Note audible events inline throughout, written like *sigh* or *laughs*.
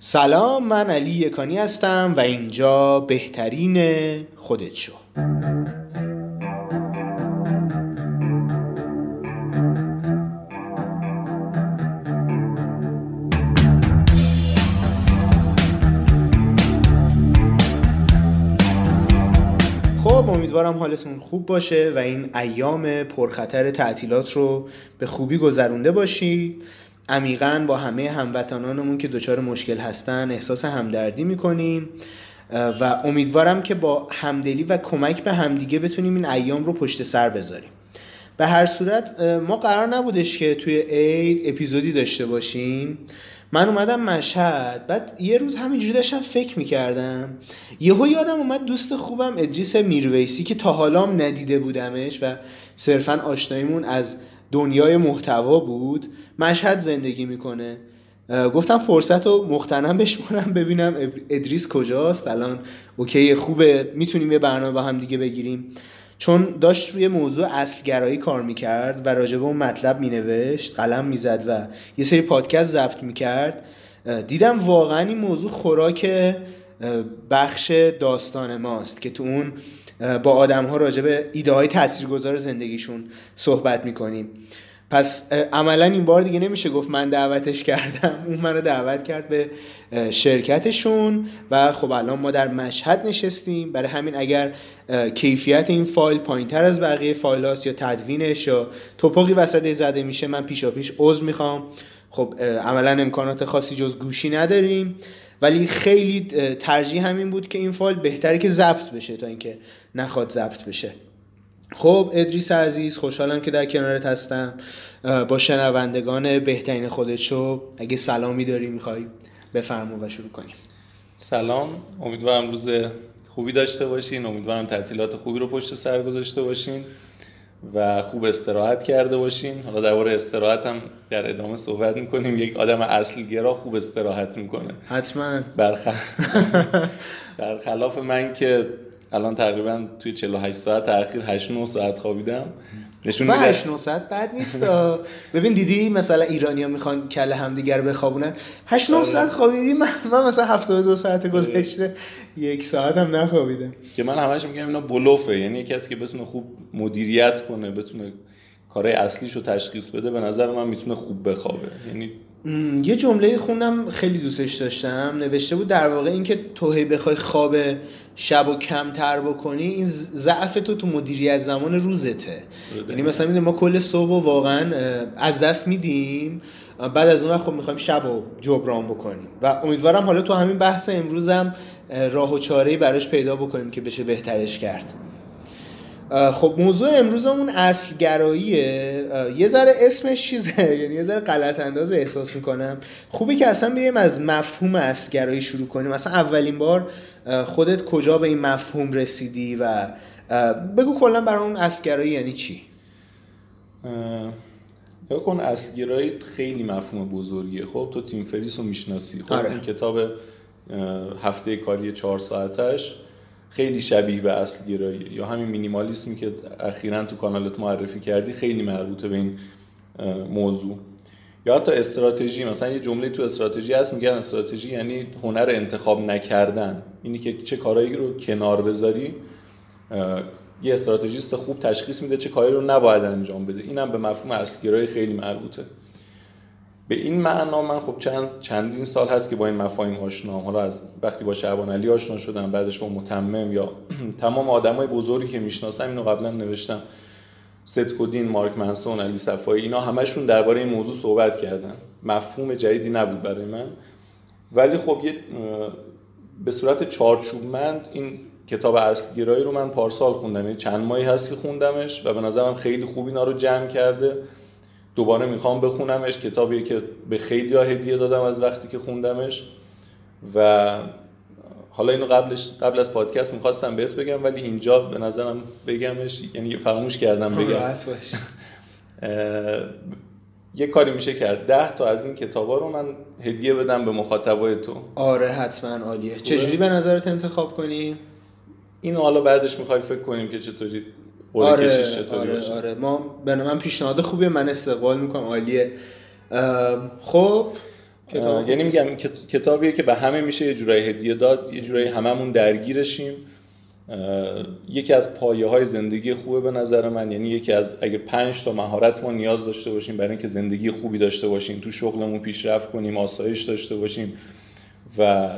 سلام من علی یکانی هستم و اینجا بهترین خودت شو. خب امیدوارم حالتون خوب باشه و این ایام پرخطر تعطیلات رو به خوبی گذرونده باشید. عمیقا با همه هموطنانمون که دچار مشکل هستن احساس همدردی می‌کنیم. و امیدوارم که با همدلی و کمک به همدیگه بتونیم این ایام رو پشت سر بذاریم. به هر صورت ما قرار نبودش که توی عید اپیزودی داشته باشیم. من اومدم مشهد بعد یه روز همینجوری داشتم فکر می‌کردم. یهو یادم اومد دوست خوبم ادریس میرویسی که تا حالام ندیده بودمش و صرفا آشناییمون از دنیای محتوا بود. مشهد زندگی می‌کنه. گفتم فرصت رو مختنم بشمارم ببینم ادریس کجاست. الان اوکی خوبه. می‌تونیم یه برنامه با هم دیگه بگیریم. چون داشت روی موضوع اصلگرایی کار می‌کرد و راجبه اون مطلب مینوشت قلم می‌زد و یه سری پادکست ضبط می‌کرد. دیدم واقعا این موضوع خوراک بخش داستان ماست که تو اون با آدم ها راجع به ایده های تاثیرگذار زندگیشون صحبت می‌کنیم. پس عملا این بار دیگه نمیشه گفت من دعوتش کردم. *laughs* اون منو دعوت کرد به شرکتشون و خب الان ما در مشهد نشستیم. برای همین اگر کیفیت این فایل پایین تر از بقیه فایل هاست یا تدوینش یا توپقی وسط زده میشه من پیشا پیش عضو می‌خوام. خب عملا امکانات خاصی جز گوشی نداریم. ولی خیلی ترجیح همین بود که این فایل بهتره که ضبط بشه تا اینکه نخواد ضبط بشه. خب ادریس عزیز خوشحالم که در کنارت هستم. با شنوندگان بهترین خودشو اگه سلامی داری می‌خوای بفرمو و شروع کنیم. سلام. امیدوارم روز خوبی داشته باشین. امیدوارم تعطیلات خوبی رو پشت سر گذاشته باشین. و خوب استراحت کرده باشین. حالا درباره استراحت هم در ادامه صحبت می‌کنیم. یک آدم اصلگرا خوب استراحت می‌کنه. حتما. برخلاف *laughs* من که الان تقریبا توی 48 ساعت تاخیر 8 9 ساعت خوابیدم. نشون میده. 8 9 ساعت بعد نیست *laughs* ببین دیدی مثلا ایرانیا می‌خوان کله همدیگه رو بخوابونن 8 9 آره. ساعت خوابیدی؟ من, من مثلا 72 ساعت گذشته یک ساعت هم نخوابیدم. که من همش میگم اینا بلوفه. یعنی کسی که بتونه خوب مدیریت کنه بتونه کارهای اصلیش رو تشخیص بده به نظر من می‌تونه خوب بخوابه. یعنی یه جمله خوندم خیلی دوستش داشتم نوشته بود در واقع اینکه تو هی بخوای خواب شب و کمتر بکنی این ضعف تو تو مدیریت زمان روزته. یعنی مثلا ما کل صبح و واقعا از دست میدیم بعد از اون خب می‌خوایم شب و جبران بکنیم. و امیدوارم حالا تو همین بحث امروزم راه و چاره‌ای براش پیدا بکنیم که بشه بهترش کرد. خب موضوع امروزمون اصل گراییه یه ذره اسمش چیزه؟ *laughs* یعنی یه ذره غلط انداز احساس می‌کنم. خوبه که اصلا بیم از مفهوم اصل گرایی شروع کنیم. مثلا اولین بار خودت کجا به این مفهوم رسیدی و بگو کلا برای اون اصل گرایی یعنی چی؟ یا کن اصل گرایی خیلی مفهوم بزرگیه. خب تو تیم فریس رو می‌شناسی. خب آره. این کتاب هفته کاری چهار ساعتش. خیلی شبیه به اصل گرایی. یا همین مینیمالیسمی که اخیرا تو کانالت معرفی کردی خیلی مربوطه به این موضوع. یا حتی استراتژی مثلا یه جمله تو استراتژی هست میگن استراتژی یعنی هنر انتخاب نکردن. اینی که چه کارهایی رو کنار بذاری یه استراتژیست خوب تشخیص میده چه کاری رو نباید انجام بده. اینم به مفهوم اصل گرایی خیلی مربوطه. به این معنا من خب چند چندین سال هست که با این مفاهیم آشنام حالا از وقتی با شعبان علی آشنا شدم بعدش با متمم یا *clears throat* تمام آدمای بزرگی که می‌شناسم اینو قبلا نوشتم. ستکودین مارک منسون علی صفایی اینا همشون درباره این موضوع صحبت کردن. مفهوم جدیدی نبود برای من. ولی خب یه به صورت چارچوبمند این کتاب اصل گرایی رو من پارسال خوندم. یعنی چند ماهی هست که خوندمش و به نظرم خیلی خوب اینا رو جمع کرده. دوباره می‌خوام بخونمش. کتابی که به خیلی ها هدیه دادم از وقتی که خوندمش. و حالا اینو قبلش قبل از پادکست می‌خواستم بهت بگم ولی اینجا به نظرم بگمش یعنی فراموش کردم بگم. یه کاری میشه کرد. ده تا از این کتابا رو من هدیه بدم به مخاطبای تو. آره حتما عالیه. چجوری به نظرت انتخاب کنی؟ اینو حالا بعدش می‌خوای فکر کنیم که چطوری آره آره, آره. ما به من پیشنهاد خوبیه من استقبال می‌کنم عالیه. خب یعنی میگم کتابیه که به همه میشه یه جورایی هدیه داد یه جورایی هممون درگیرشیم. یکی از پایه های زندگی خوبه به نظر من. یعنی یکی از اگه پنج تا مهارت ما نیاز داشته باشیم برای اینکه زندگی خوبی داشته باشیم تو شغلمون پیشرفت کنیم آسایش داشته باشیم و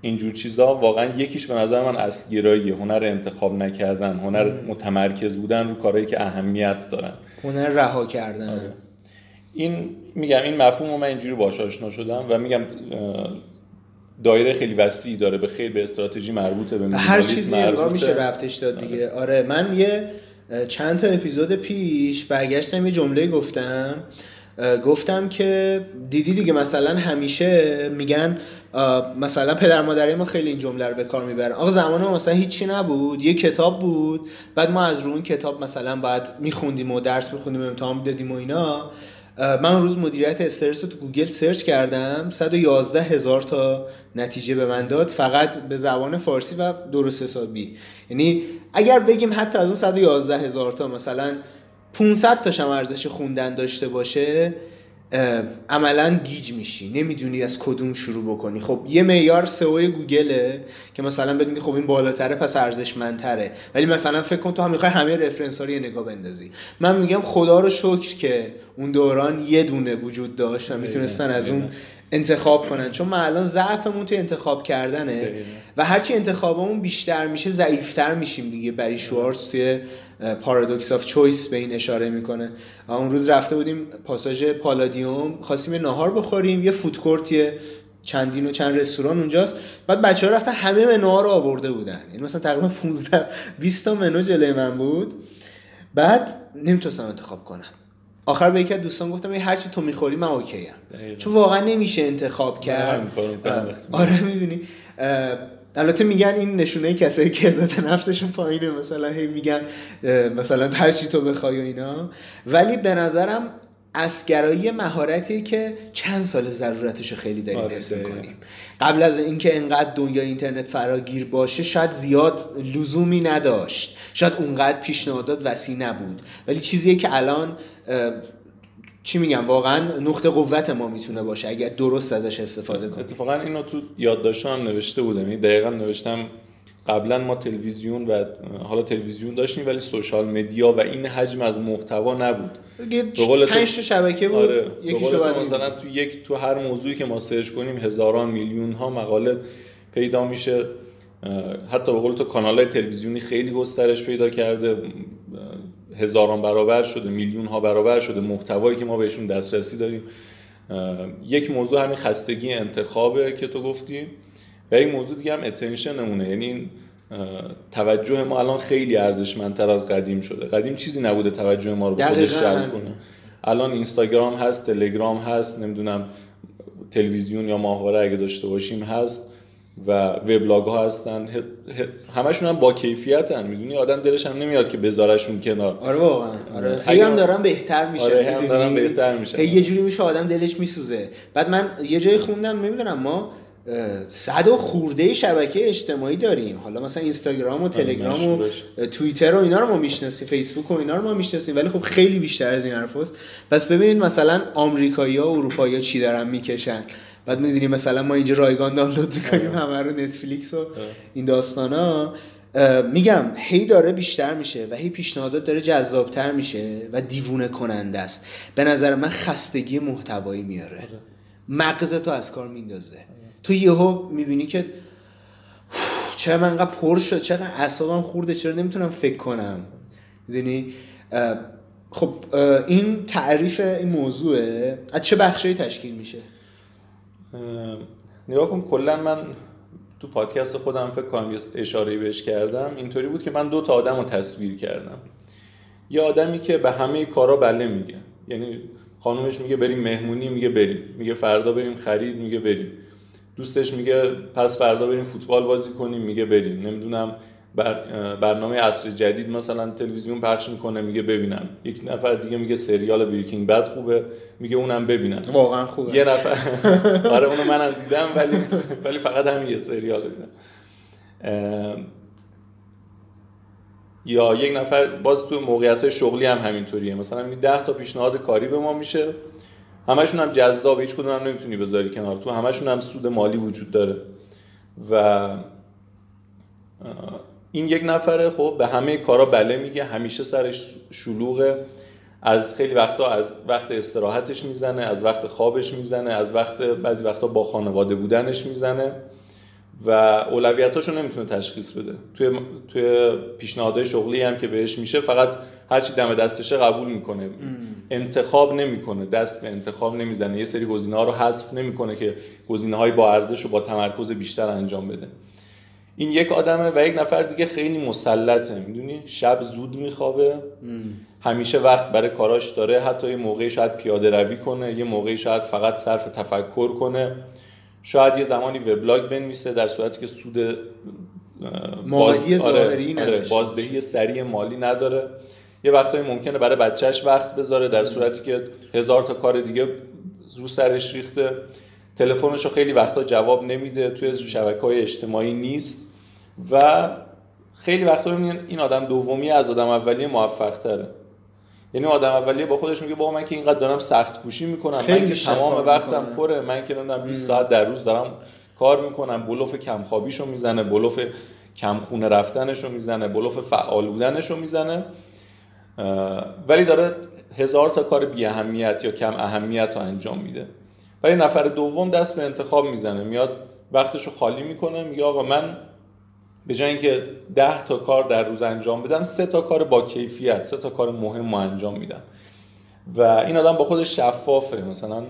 اینجور چیزا واقعا یکیش به نظر من اصل گراییه هنر انتخاب نکردن هنر متمرکز بودن رو کارهایی که اهمیت دارن. هنر رها کردن. آره. این میگم این مفهوم رو من اینجوری باش آشنا شدم و میگم دایره خیلی وسیعی داره. به خیلی به استراتژی مربوطه به هر چیزی مربوطه. میشه ربطش داد دیگه. آره. آره من یه چند تا اپیزود پیش برگشتم یه جمله گفتم. گفتم که دیدی دیگه مثلا همیشه میگن مثلا پدر مادری ما خیلی این جمله رو به کار می‌برن. آقا زمان ما مثلا هیچی نبود یه کتاب بود. بعد ما از رو اون کتاب مثلا باید میخوندیم و درس میخوندیم و امتحان می‌دادیم و اینا. من روز مدیریت استرس رو تو گوگل search کردم. 111 هزار تا نتیجه به من داد. فقط به زبان فارسی و درست حسابی. یعنی اگر بگیم حتی از اون 111 هزار تا مثلا 500 تاش هم ارزش خوندن داشته باشه عملا گیج میشی. نمی‌دونی از کدوم شروع بکنی. خب یه معیار سئو گوگله که مثلا بهت خب این بالاتره پس ارزشمندتره. ولی مثلا فکر کن تو هم می‌خوای همه رفرنس ها رو یه نگاه بندازی. من میگم خدا رو شکر که اون دوران یه دونه وجود داشت و می‌تونستن از اون انتخاب کنن. چون ما الان ضعفمون تو انتخاب کردنه و هرچی انتخابمون بیشتر میشه ضعیفتر میشیم دیگه. بری شوارز توی Paradox of Choice به این اشاره می‌کنه. اون روز رفته بودیم پاساژ پالادیوم خواستیم یه ناهار بخوریم یه food court یه چندین و چند رستوران اونجاست. بعد بچه ها رفتن همه منوها رو آورده بودن. یعنی مثلا تقریبا 15 20 تا منو جلوی من بود. بعد نمی‌تونستم انتخاب کنم. آخر به یکی از دوستان گفتم هر چی تو می‌خوری من okay ام. چون واقعا نمیشه انتخاب کرد. آره می‌بینی. البته میگن این نشونه کسایی که عزت نفسشون پایینه مثلا هی میگن مثلا هر چی تو بخوای و اینا. ولی به نظرم اسگرایی مهارتی که چند سال ضرورتش خیلی داریم آره حس کنیم قبل از اینکه انقدر دنیا اینترنت فراگیر باشه شاید زیاد لزومی نداشت. شاید اونقدر پیشنهادات وسیع نبود. ولی چیزیه که الان چی میگم واقعا نقطه قوت ما می‌تونه باشه اگر درست ازش استفاده کنیم. اتفاقا اینو تو یادداشتم هم نوشته بودم. این دقیقا نوشتم قبلا ما تلویزیون و حالا تلویزیون داشتیم ولی سوشال مدیا و این حجم از محتوا نبود. پنج تا شبکه بود آره. یکی مثلا تو یک تو هر موضوعی که ما سرچ کنیم هزاران میلیون ها مقاله پیدا میشه. حتی به قول تو کانال های تلویزیونی خیلی گسترش پیدا کرده. هزاران برابر شده میلیون ها برابر شده. محتوایی که ما بهشون دسترسی داریم. یک موضوع همین خستگی انتخابه که تو گفتی. و این موضوع دیگه هم اتنشنمونه یعنی این توجه ما الان خیلی ارزشمندتر از قدیم شده. قدیم چیزی نبوده توجه ما رو به خودش جلب کنه. الان اینستاگرام هست تلگرام هست نمی‌دونم تلویزیون یا ماهواره اگه داشته باشیم هست و وبلاگ ها هستن همشون هم با کیفیتن. می‌دونی؟ آدم دلش هم نمیاد که بذارشون کنار. آره واقعا. آره. هی هم دارن بهتر میشه آره هم دارن بهتر میشه یه جوری میشه آدم دلش میسوزه. بعد من یه جای خوندم نمی‌دونم ما صد و خورده شبکه اجتماعی داریم. حالا مثلا اینستاگرام و آره، تلگرام و توییتر و اینا رو ما می‌شناسیم فیسبوک و اینا رو ما می‌شناسیم ولی خب خیلی بیشتر از این حرفاست پس ببینید مثلا آمریکایی‌ها و اروپایی‌ها چی دارن می‌کشن. بعد می‌دونیم مثلا ما اینجا رایگان دانلود می‌کنیم آره. همه رو نتفلیکس و این داستانا میگم هی داره بیشتر میشه و هی پیشنهادات داره جذابتر میشه و دیوونه کننده است. به نظر من خستگی محتوایی میاره. آره. مغز تو از کار میندازه. تو یهو می‌بینی که چرا من انقدر پر شد چرا اعصابم خورده چرا نمی‌تونم فکر کنم. می‌دونی؟ خب این تعریف این موضوعه. از چه بخشی تشکیل میشه؟ نگاه کن کلا من تو پادکست خودم فکر کنم اشاره بهش کردم. اینطوری بود که من دو تا آدم رو تصویر کردم. یه آدمی که به همه کارا بله میگه. یعنی خانومش میگه بریم مهمونی میگه بریم. میگه فردا بریم خرید میگه بریم. دوستش میگه پس فردا بریم فوتبال بازی کنیم. میگه بریم. نمی‌دونم بر برنامه عصر جدید مثلا تلویزیون پخش می‌کنه. میگه ببینم. یک نفر دیگه میگه سریال بریکینگ بد خوبه. میگه اونم ببینم. واقعا خوبه. یه نفر *laughs* آره اونو منم دیدم ولی ولی فقط همین یه سریال دیدم. یا یک نفر باز تو موقعیت شغلی هم همینطوریه. مثلا 10 تا پیشنهاد کاری به ما میشه. همشون هم جذاب هیچ کدوم هم نمی‌تونی بذاری کنار تو. همشون هم سود مالی وجود داره. و این یک نفره خب به همه کارا بله میگه. همیشه سرش شلوغه. از خیلی وقتا از وقت استراحتش می‌زنه از وقت خوابش می‌زنه از وقت بعضی وقتا با خانواده بودنش می‌زنه. و اولویتاشو نمی‌تونه تشخیص بده. توی توی پیشنهادهای شغلی هم که بهش میشه فقط هرچی دم دستشه قبول می‌کنه. انتخاب نمی‌کنه. دست به انتخاب نمی‌زنه. یه سری گزینه ها رو حذف نمی‌کنه که گزینه های با ارزش و با تمرکز بیشتر انجام بده. این یک آدمه و یک نفر دیگه خیلی مسلطه. می‌دونی؟ شب زود میخوابه. همیشه وقت برای کاراش داره. حتی یه موقعی شاید پیاده روی کنه یه موقعی شاید فقط صرف تفکر کنه. شاید یه زمانی وبلاگ بنویسه در صورتی که سود باز... آره... آره... بازدهی سریع مالی نداره. یه وقتایی ممکنه برای بچهش وقت بذاره در صورتی که هزار تا کار دیگه رو سرش ریخته. تلفنش رو خیلی وقتا جواب نمیده توی شبکه های اجتماعی نیست و خیلی وقتا می‌بینین این آدم دومی از آدم اولیه موفق تره یعنی آدم اولیه با خودش میگه با من که اینقدر دارم سخت کوشی می‌کنم من که تمام وقتم پره من که نمی‌دونم 20 ساعت در روز دارم کار می‌کنم بلوف کمخوابیشو می‌زنه بلوف کمخونه رفتنشو می‌زنه بلوف فعال بودنشو می‌زنه. ولی داره هزار تا کار بی اهمیت یا کم اهمیت رو انجام میده. ولی نفر دوم دست به انتخاب می‌زنه میاد وقتشو خالی می‌کنه میگه آقا من به جای اینکه ده تا کار در روز انجام بدم سه تا کار با کیفیت سه تا کار مهم رو انجام میدم. و این آدم با خودش شفافه. مثلا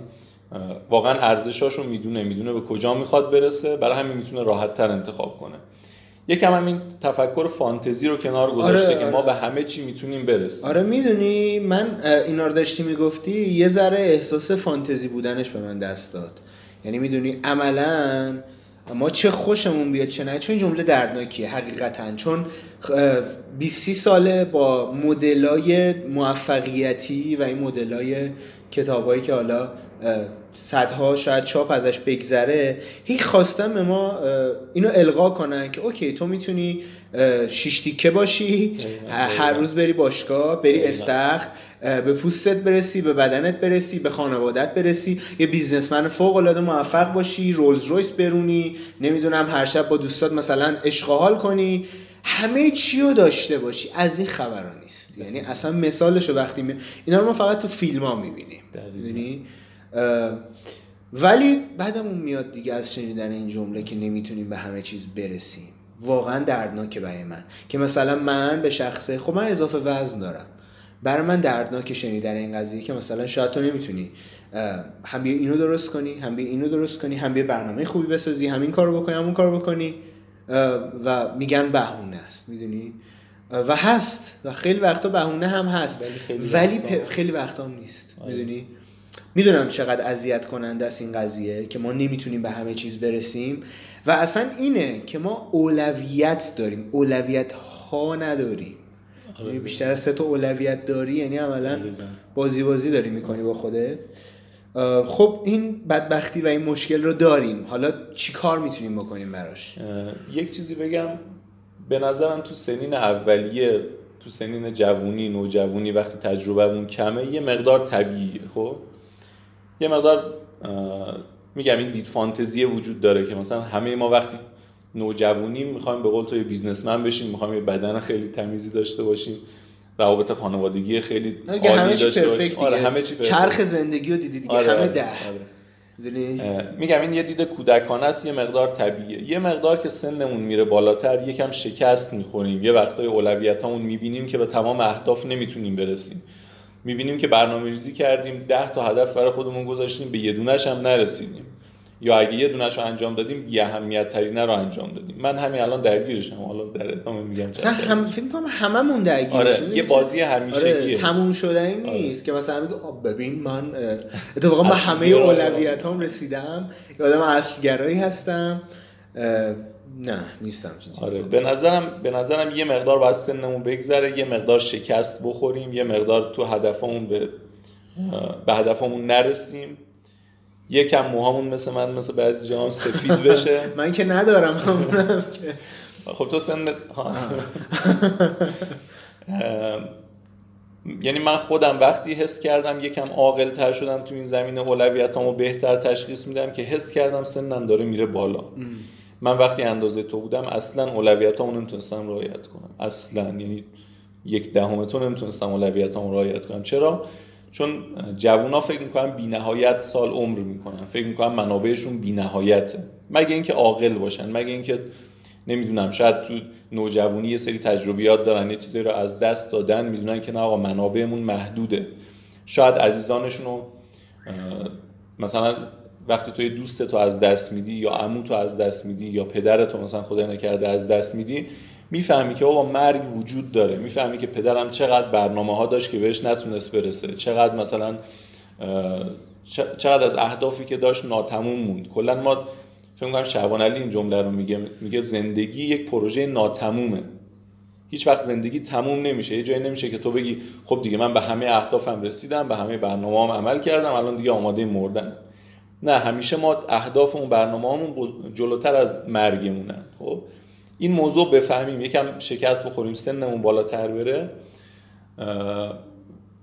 واقعا ارزشاشو می‌دونه. می‌دونه به کجا می‌خواد برسه. برای همین می‌تونه راحت تر انتخاب کنه. یکم هم این تفکر فانتزی رو کنار گذاشته آره، که ما آره. به همه چی می‌تونیم برسیم. آره می‌دونی من اینا رو داشتی می‌گفتی یه ذره احساس فانتزی بودنش به من دست داد. یعنی می‌دونی عملا ما چه خوشمون بیاد چه نه چون جمله دردناکیه حقیقتا. چون 20 ساله با مدلای موفقیتی و این مدلای کتابایی که حالا صدها شاید چاپ ازش بگذره هی خواستم به ما اینو القا کنن که اوکی تو می‌تونی شیش تیکه باشی هر روز بری باشگاه بری استخر به پوستت برسی به بدنت برسی به خانوادت برسی. یه بیزنسمن فوق العاده موفق باشی رولز رویس برونی. نمی‌دونم هر شب با دوستات مثلا اشغال کنی. همه چی رو داشته باشی. از این خبرها نیست. یعنی اصلا مثالش وقتی می... اینا رو ما فقط تو فیلم ها می‌بینیم می‌دونی ولی بعدمون میاد دیگه از شنیدن این جمله که نمی‌تونیم به همه چیز برسیم. واقعا دردناکه برای من. که مثلا من به شخصه خب من اضافه وزن دارم. برای من دردناک شنیدن این قضیه که مثلا شاید تو نمی‌تونی هم بیا اینو درست کنی هم بیا اینو درست کنی هم بیا برنامه خوبی بسازی همین کارو بکنی همون کارو بکنی و میگن بهونه است می‌دونی؟ و هست و خیلی وقتا بهونه هم هست ولی خیلی, ولی خیلی وقتا هم نیست آره. می‌دونی؟ می‌دونم چقدر اذیت کننده است این قضیه که ما نمی‌تونیم به همه چیز برسیم و اصلا اینه که ما اولویت داریم اولویت ها نداریم. آره. یعنی بیشتر از سه تا اولویت داری یعنی عملا بازی بازی داری می‌کنی با خودت. خب این بدبختی و این مشکل رو داریم. حالا چی کار می‌تونیم بکنیم براش؟ یک چیزی بگم. به نظرم تو سنین اولیه تو سنین جوونی نوجوونی وقتی تجربهمون کمه یه مقدار طبیعیه خب؟ یه مقدار میگم این دید فانتزی وجود داره که مثلا همه ما وقتی نوجوونی می‌خوایم به قول تو یه بیزنسمن بشیم می‌خوایم یه بدن خیلی تمیزی داشته باشیم روابط خانوادگی خیلی عالی داشته باشیم. آره همه چی چرخ زندگی رو دیدی دیگه آره، همه آره، ده. آره. میگم این یه دید کودکانه است یه مقدار طبیعیه. یه مقدار که سنمون میره بالاتر یکم شکست می‌خوریم. یه وقتای اولویتامون می‌بینیم که به تمام اهداف نمی‌تونیم برسیم. می‌بینیم که برنامه ریزی کردیم ده تا هدف برای خودمون گذاشتیم به یه دونش هم نرسیدیم. یا اگه یه دونش رو انجام دادیم بی اهمیت ترینه رو انجام دادیم. من همین الان درگیرشم. حالا در ادامه میگم مثلا هم فیلم کنم هممون درگیرشیم. آره. یه بازی همیشگیه. آره. تموم شدنی آره. نیست که مثلا میگه ببین من اتفاقا من همه اولویتام رسیدم. یادم اصلگرایی هستم. نه نیستم آره به نظرم به نظرم یه مقدار باید سنمون بگذره یه مقدار شکست بخوریم یه مقدار تو هدفمون به به هدفمون نرسیم. یکم موهامون مثل من مثل بعضی جاها سفید بشه. *laughs* من که ندارم. همونم *laughs* که خب تو سن *laughs* یعنی من خودم وقتی حس کردم یکم عاقل تر شدم تو این زمینه اولویتامو بهتر تشخیص میدم که حس کردم سنم داره میره بالا. من وقتی اندازه تو بودم اصلا اولویتامو نمی‌تونستم رعایت کنم. اصلا یعنی یک دهم تو نمی‌تونستم اولویتامو رعایت کنم. چرا؟ چون جوونا فکر می‌کنن بینهایت سال عمر می‌کنن. فکر می‌کنن منابعشون بینهایته. مگه اینکه عاقل باشن مگه اینکه نمی‌دونم شاید تو نوجوانی یه سری تجربیات دارن یه چیزی رو از دست دادن می‌دونن که نه آقا منابعمون محدوده. شاید عزیزانشون رو مثلا وقتی تو یه دوست تو از دست میدی یا عمو تو از دست میدی یا پدرتو مثلا خدا نکرده از دست میدی می‌فهمی که بابا مرگ وجود داره. می‌فهمی که پدرم چقدر برنامه ها داشت که بهش نتونست برسه. چقدر مثلا چقدر از اهدافی که داشت ناتموم موند. کلا ما فکر کنم شعبان علی این جمله رو میگه. میگه زندگی یک پروژه ناتمومه. هیچ وقت زندگی تموم نمیشه. یه جایی نمیشه که تو بگی خب دیگه من به همه اهدافم رسیدم به همه برنامه هم عمل کردم الان دیگه آماده مردنم. نه همیشه ما اهداف اون برنامه همون جلوتر از مرگمونن. خب؟ این موضوع بفهمیم. یکم شکست بخوریم سنمون بالاتر بره.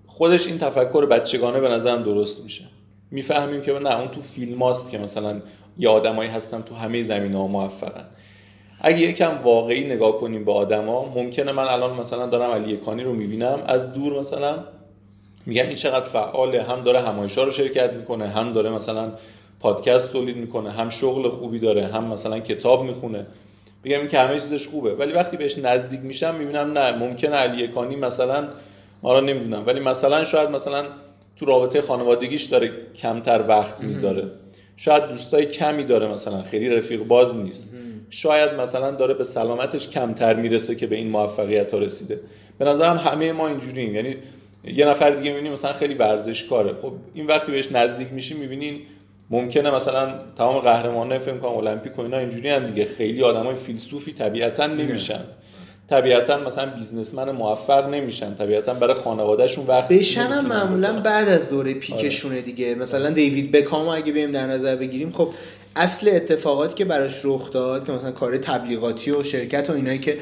خودش این تفکر بچگانه به نظرم درست میشه. می‌فهمیم که نه اون تو فیلم هاست که مثلا یه آدمایی هستن تو همه زمین ها موفقن. اگه یکم واقعی نگاه کنیم به آدما ممکنه من الان مثلا دارم علی کانی رو می‌بینم از دور مثلا میگم این چقدر فعاله. هم داره همایشا رو شرکت می‌کنه هم داره مثلا پادکست تولید می‌کنه هم شغل خوبی داره هم مثلا کتاب می‌خونه. بگم این که همه چیزش خوبه. ولی وقتی بهش نزدیک میشم می‌بینم نه ممکنه علی کانی مثلا ما رو نمی‌دونم. ولی مثلا شاید مثلا تو رابطه خانوادگیش داره کمتر وقت می‌ذاره. شاید دوستای کمی داره مثلا خیلی رفیق باز نیست. شاید مثلا داره به سلامتش کمتر می‌رسه که به این موفقیت ها رسیده. به نظرم همه ما اینجوریم. یعنی یه نفر دیگه می‌بینی مثلا خیلی ورزشکاره. خب این وقتی بهش نزدیک میشی می‌بینین ممکنه مثلا تمام قهرمانای فیلم کنم المپیک و اینا اینجوری هم دیگه. خیلی آدمای فیلسوفی طبیعتا نمیشن. طبیعتا مثلا بیزنسمن موفق نمیشن. طبیعتا برای خانوادهشون وقت بشن هم معمولا بعد از دوره پیکشونه دیگه. مثلا دیوید بکام اگه بیم در نظر بگیریم خب اصل اتفاقاتی که براش رخ داد که مثلا کار تبلیغاتی و شرکت و اینایی که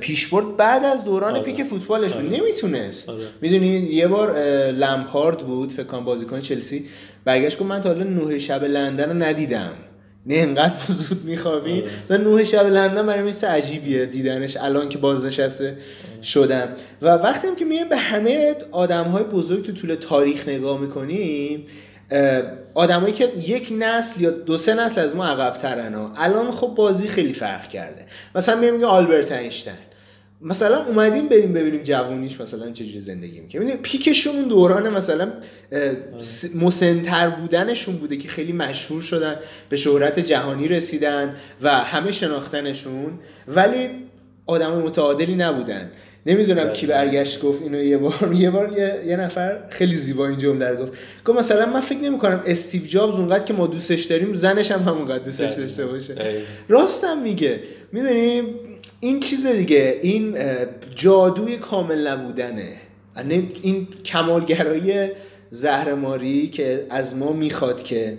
پیش برد بعد از دوران آره. پیک فوتبالش آره. نمی‌تونست. آره. می‌دونی یه بار لمپارد بود فکر کنم بازیکن چلسی. برگشت گفت من تا حالا نوه شب لندن رو ندیدم. نه انقدر *laughs* زود میخوابی؟ تا نوه شب لندن برای مثل عجیبیه دیدنش الان که بازنشسته شدم. و وقتی هم که میایم به همه آدم های بزرگ تو طول تاریخ نگاه می‌کنیم آدمایی که یک نسل یا دو سه نسل از ما عقب ترن الان خب بازی خیلی فرق کرده. مثلا میگم آلبرت اینشتین. مثلا اومدیم بریم ببینیم جوونیش مثلا چجوری زندگی می‌کنه ببینید پیکشون اون دوران مثلا مسنتر بودنشون بوده که خیلی مشهور شدن به شهرت جهانی رسیدن و همه شناختنشون. ولی آدم متعادلی نبودن. نمی‌دونم کی برگشت گفت اینو یه بار یه بار یه, نفر خیلی زیبا این جمله رو گفت. گفت مثلا من فکر نمی کنم استیو جابز اونقدر که ما دوستش داریم زنش هم همونقدر دوستش داشته باشه. راستم میگه. می‌دونیم این چیز دیگه این جادوی کامل نبودنه. یعنی این کمالگرایی زهرماری که از ما می‌خواد که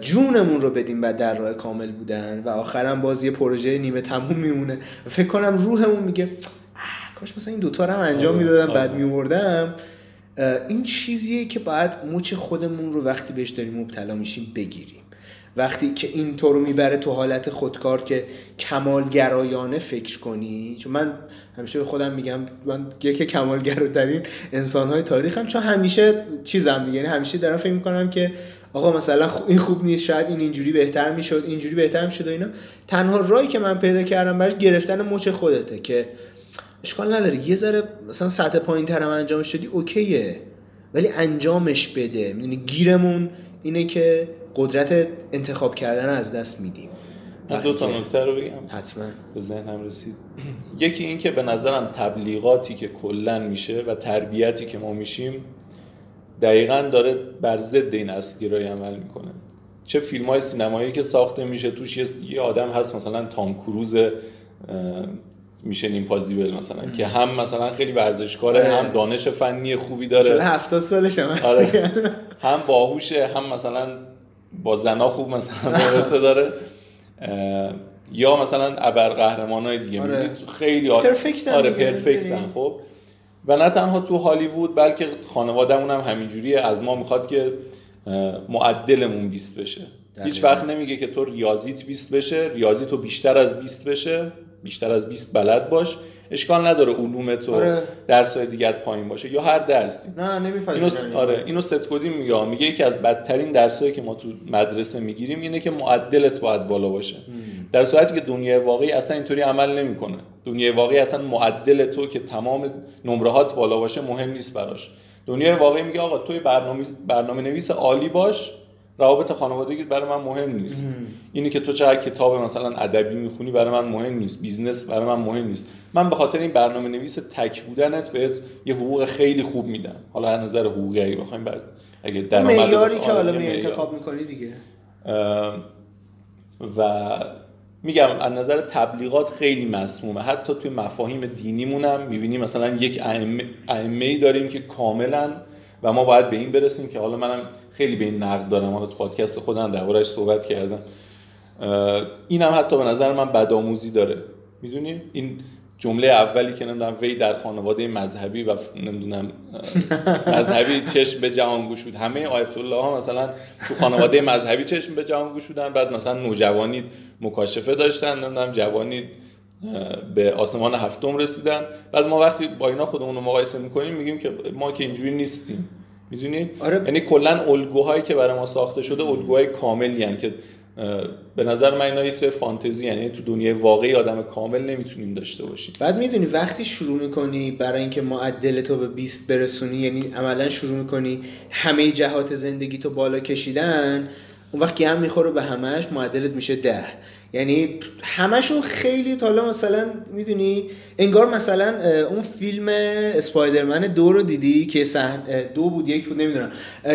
جونمون رو بدیم و در راه کامل بودن و آخرم باز یه پروژه نیمه تموم میمونه. فکر کنم روحمون میگه کاش مثلا این دوتا رو هم انجام آره، می‌دادم بعد آره. میوردم این چیزیه که باید مچ خودمون رو وقتی بهش داریم مبتلا میشیم بگیریم. وقتی که این تو رو می‌بره تو حالت خودکار که کمالگرایانه فکر کنی چون من همیشه به خودم میگم من یکی کمالگراترین انسانهای تاریخم چون همیشه چیزم دیگه یعنی همیشه دارم فکر می‌کنم که آقا مثلا این خوب نیست شاید این اینجوری بهتر می‌شد اینجوری بهتر می‌شد و اینا. تنها رایی که من پیدا کردم برش گرفتن مچ خودته که اشکال نداره. یه ذره مثلا سطح پایین ترم انجام شدی اوکیه. ولی انجامش بده. می‌دونی گیرمون اینه که قدرت انتخاب کردن از دست میدیم. من دو تا نکته رو بگم. حتما. به ذهنم رسید. یکی این که به نظرم تبلیغاتی که کلا میشه و تربیتی که ما میشیم دقیقا داره بر ضد این اصلگرایی عمل می‌کنه. چه فیلم های سینمایی که ساخته میشه توش یه آدم هست مثلا تام کروز میشن ایمپازیبل مثلا که هم مثلا خیلی ورزشکاره آره. هم دانش فنی خوبی داره. 70 سالش هم آره. هم باهوشه هم مثلا با زنا خوب مثلا رابطه داره. یا مثلا ابر قهرمان های دیگه آره. خیلی پرفکت آره پرفکت خب. و نه تنها تو هالیوود بلکه خانوادهمون هم همینجوریه. از ما می‌خواد که معدلمون 20 بشه. هیچ وقت نمیگه که تو ریاضیت 20 بشه. ریاضی تو بیشتر از 20 بشه. بیشتر از 20 بلد باش. اشکال نداره علوم تو آره. درس های دیگت پایین باشه یا هر درسی. نه اینو آره اینو ست گادین میگه. میگه یکی از بدترین درسایی که ما تو مدرسه می‌گیریم اینه که معدلت باید بالا باشه. در صورتی که دنیای واقعی اصلا اینطوری عمل نمی‌کنه. دنیای واقعی اصلا معدل تو که تمام نمرهات بالا باشه مهم نیست براش. دنیای واقعی میگه آقا توی برنامه برنامه نویس عالی باش روابط خانوادگی برای من مهم نیست. اینی که تو چقدر کتاب مثلا ادبی می‌خونی برای من مهم نیست. business برای من مهم نیست. من به خاطر این برنامه نویس تک بودنت بهت یه حقوق خیلی خوب میدم. حالا از نظر حقوقی اگه بخوایم برد اگه در معیاری که حالا می انتخاب می‌کنی دیگه. و میگم از نظر تبلیغات خیلی مسمومه. حتی توی مفاهیم دینیمون هم می‌بینیم مثلا یک ائمه داریم که کاملا و ما باید به این برسیم که حالا منم خیلی به این نقد دارم. حالا تو پادکست خودم دربارش صحبت کردم. اینم حتی به نظر من بدآموزی داره. می‌دونی؟ این جمله اولی که نمی‌دونم وی در خانواده مذهبی و نمی‌دونم مذهبی چشم به جهان گشود. همه آیت الله ها مثلا تو خانواده مذهبی چشم به جهان گشودن. بعد مثلا نوجوانی مکاشفه داشتن. نمی‌دونم جوانی به آسمان هفتم رسیدن. بعد ما وقتی با اینا خودمون رو مقایسه می‌کنیم میگیم که ما که اینجوری نیستیم. می‌دونی؟ آره. یعنی کلا الگوهایی که برای ما ساخته شده الگوهای کاملی که به نظر من اینا یه فانتزی یعنی تو دنیای واقعی آدم کامل نمی‌تونیم داشته باشیم. بعد می‌دونی وقتی شروع می‌کنی برای اینکه معدل تو به 20 برسونی یعنی عملا شروع می‌کنی همه جهات زندگی تو بالا کشیدن اون وقت گم می‌خوره به همش معدلت میشه ده. یعنی همشون خیلی حالا مثلا می‌دونی انگار مثلا اون فیلم اسپایدرمن دو رو دیدی که صحنه دو بود یک بود نمی‌دونم.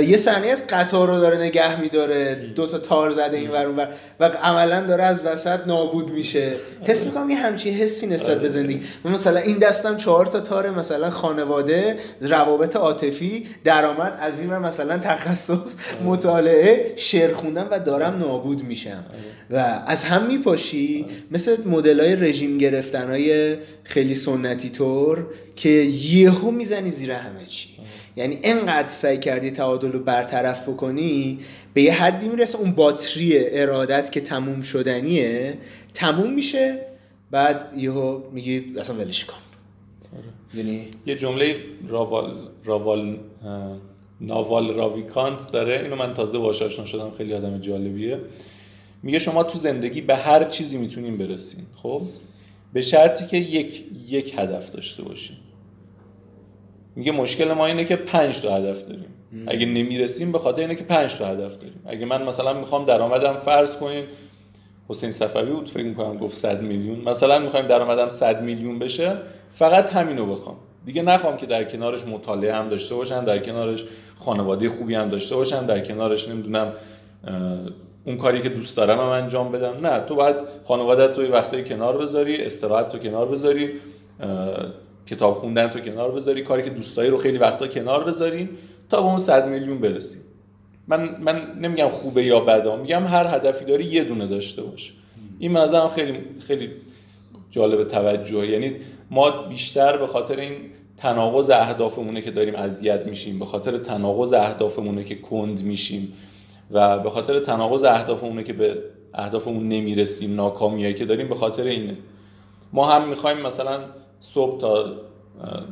یه صحنه از قطار رو داره نگه میداره دو تا تار زده این ور و, و عملا داره از وسط نابود میشه. حس می‌کنم یه همچین حسی نسبت به زندگی. مثلا این دستم چهار تا تار مثلا خانواده روابط عاطفی درآمد از این مثلا تخصص مطالعه شعر خوندن و دارم نابود میشم. و از هم میپاشی؟ مثل مدل های رژیم گرفتن های خیلی سنتی طور که یهو می‌زنی زیر همه چی. یعنی انقدر سعی کردی تعادل رو برطرف بکنی به یه حدی می‌رسه اون باتری ارادت که تموم شدنیه تموم میشه بعد یهو میگی اصلا ولش کن. یعنی یه جمله راوال راوال ناوال راویکانت داره اینو من تازه باهاش آشنا شدم خیلی آدم جالبیه. میگه شما تو زندگی به هر چیزی می‌تونین برسین خب؟ به شرطی که یک یک هدف داشته باشین میگه مشکل ما اینه که پنج تا هدف داریم. اگه نمی‌رسیم به خاطر اینه که پنج تا هدف داریم. اگه من مثلا می‌خوام درآمدم فرض کنین حسین صفوی بود فکر می‌کنم گفت 100 میلیون. مثلا می‌خوایم درآمدم 100 میلیون بشه فقط همینو بخوام. دیگه نخوام که در کنارش مطالعه هم داشته باشم در کنارش خانواده خوبی هم داشته باشم در کنارش نمی‌دونم اون کاری که دوست دارم هم انجام بدم. نه تو باید خانواده تو وقتایی کنار بذاری استراحت تو کنار بذاری کتاب خوندن تو کنار بذاری کاری که دوست داری رو خیلی وقتا کنار بذاری تا به اون 100 میلیون برسی. من من نمیگم خوبه یا بده میگم هر هدفی داری یه دونه داشته باش. این منظرم خیلی خیلی جالب توجه یعنی ما بیشتر به خاطر این تناقض اهدافمونه که داریم اذیت میشیم به خاطر تناقض اهدافمونه که کند میشیم. و به خاطر تناقض اهدافمونه که به اهدافمون نمی‌رسیم ناکامیایی که داریم به خاطر اینه. ما هم می‌خوایم مثلا صبح تا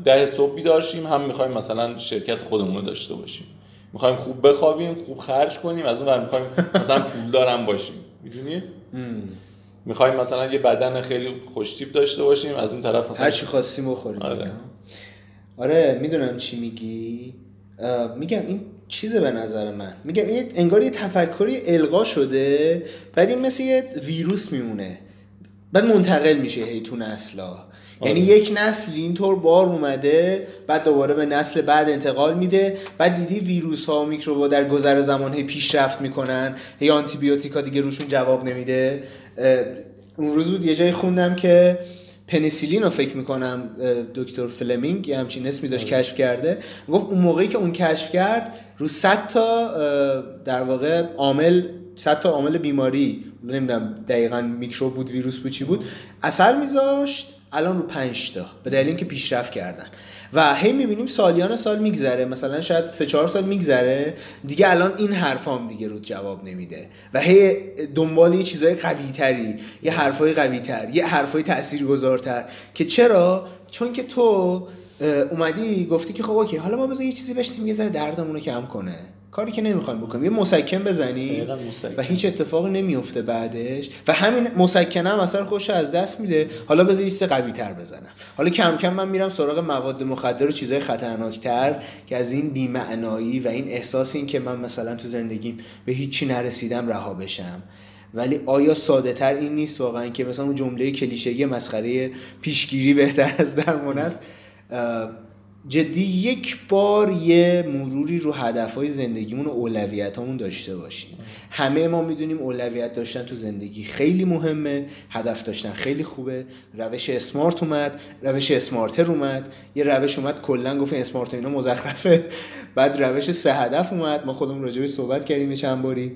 ده صبح بیدارشیم هم می‌خوایم مثلا شرکت خودمون رو داشته باشیم. می‌خوایم خوب بخوابیم خوب خرج کنیم از اون ور می‌خوایم مثلا پولدارم باشیم. می‌دونی؟ می‌خوایم مثلا یه بدن خیلی خوشتیپ داشته باشیم از اون طرف مثلا هر چی خواستیم بخوریم. آره. آره می‌دونم چی میگی. میگم این چیزه به نظر من. میگم این انگار یه تفکری القا شده بعد این مثل یه ویروس میمونه. بعد منتقل میشه هی تو نسلا یعنی آره. یک نسل اینطور بار اومده بعد دوباره به نسل بعد انتقال میده. بعد دیدی ویروس ها و میکروبا در گذر زمان هی پیشرفت می‌کنن. هی آنتی بیوتیکا دیگه روشون جواب نمیده. اون روز بود یه جایی خوندم که پنیسیلین رو فکر می‌کنم دکتر فلمینگ یه همچین اسمی داشت آره. کشف کرده گفت اون موقعی که اون کشف کرد رو 100 تا در واقع عامل 100 تا عامل بیماری نمی‌دونم دقیقا میکروب بود ویروس بود چی بود اثر میذاشت الان رو 5 تا به دلیل اینکه پیشرفت کردن و هی می‌بینیم سالیان سال میگذره. مثلا شاید سه چهار سال میگذره. دیگه الان این حرفام دیگه رو جواب نمیده. و هی دنبال یه چیزای قوی تری یه حرفای قوی تر یه حرفای تاثیرگذارتر که چرا؟ چون که تو اومدی گفتی که خب اوکی حالا ما بذار یه چیزی بشنیم یه ذره دردمون رو کم کنه. کاری که نمی‌خوایم بکنیم یه مسکن بزنی و هیچ اتفاقی نمیفته بعدش. و همین مسکن هم اثر خوش از دست میده. حالا بذار یه قوی تر بزنم. حالا کم کم من میرم سراغ مواد مخدر و چیزهای خطرناکتر که از این بیمعنایی و این احساس این که من مثلا تو زندگیم به هیچی نرسیدم رها بشم. ولی آیا ساده تر این نیست واقعا که مثلا اون جمله کلیشه‌ای مسخره پیشگیری بهتر از درمان است؟ جدی یک بار یه مروری رو هدفهای زندگیمون و اولویت همون داشته باشیم. همه ما می‌دونیم اولویت داشتن تو زندگی خیلی مهمه هدف داشتن خیلی خوبه. روش اسمارت اومد روش اسمارتر اومد. یه روش اومد کلا گفت اسمارت اینا مزخرفه. بعد روش سه هدف اومد. ما خودمون راجبش صحبت کردیم چند باری.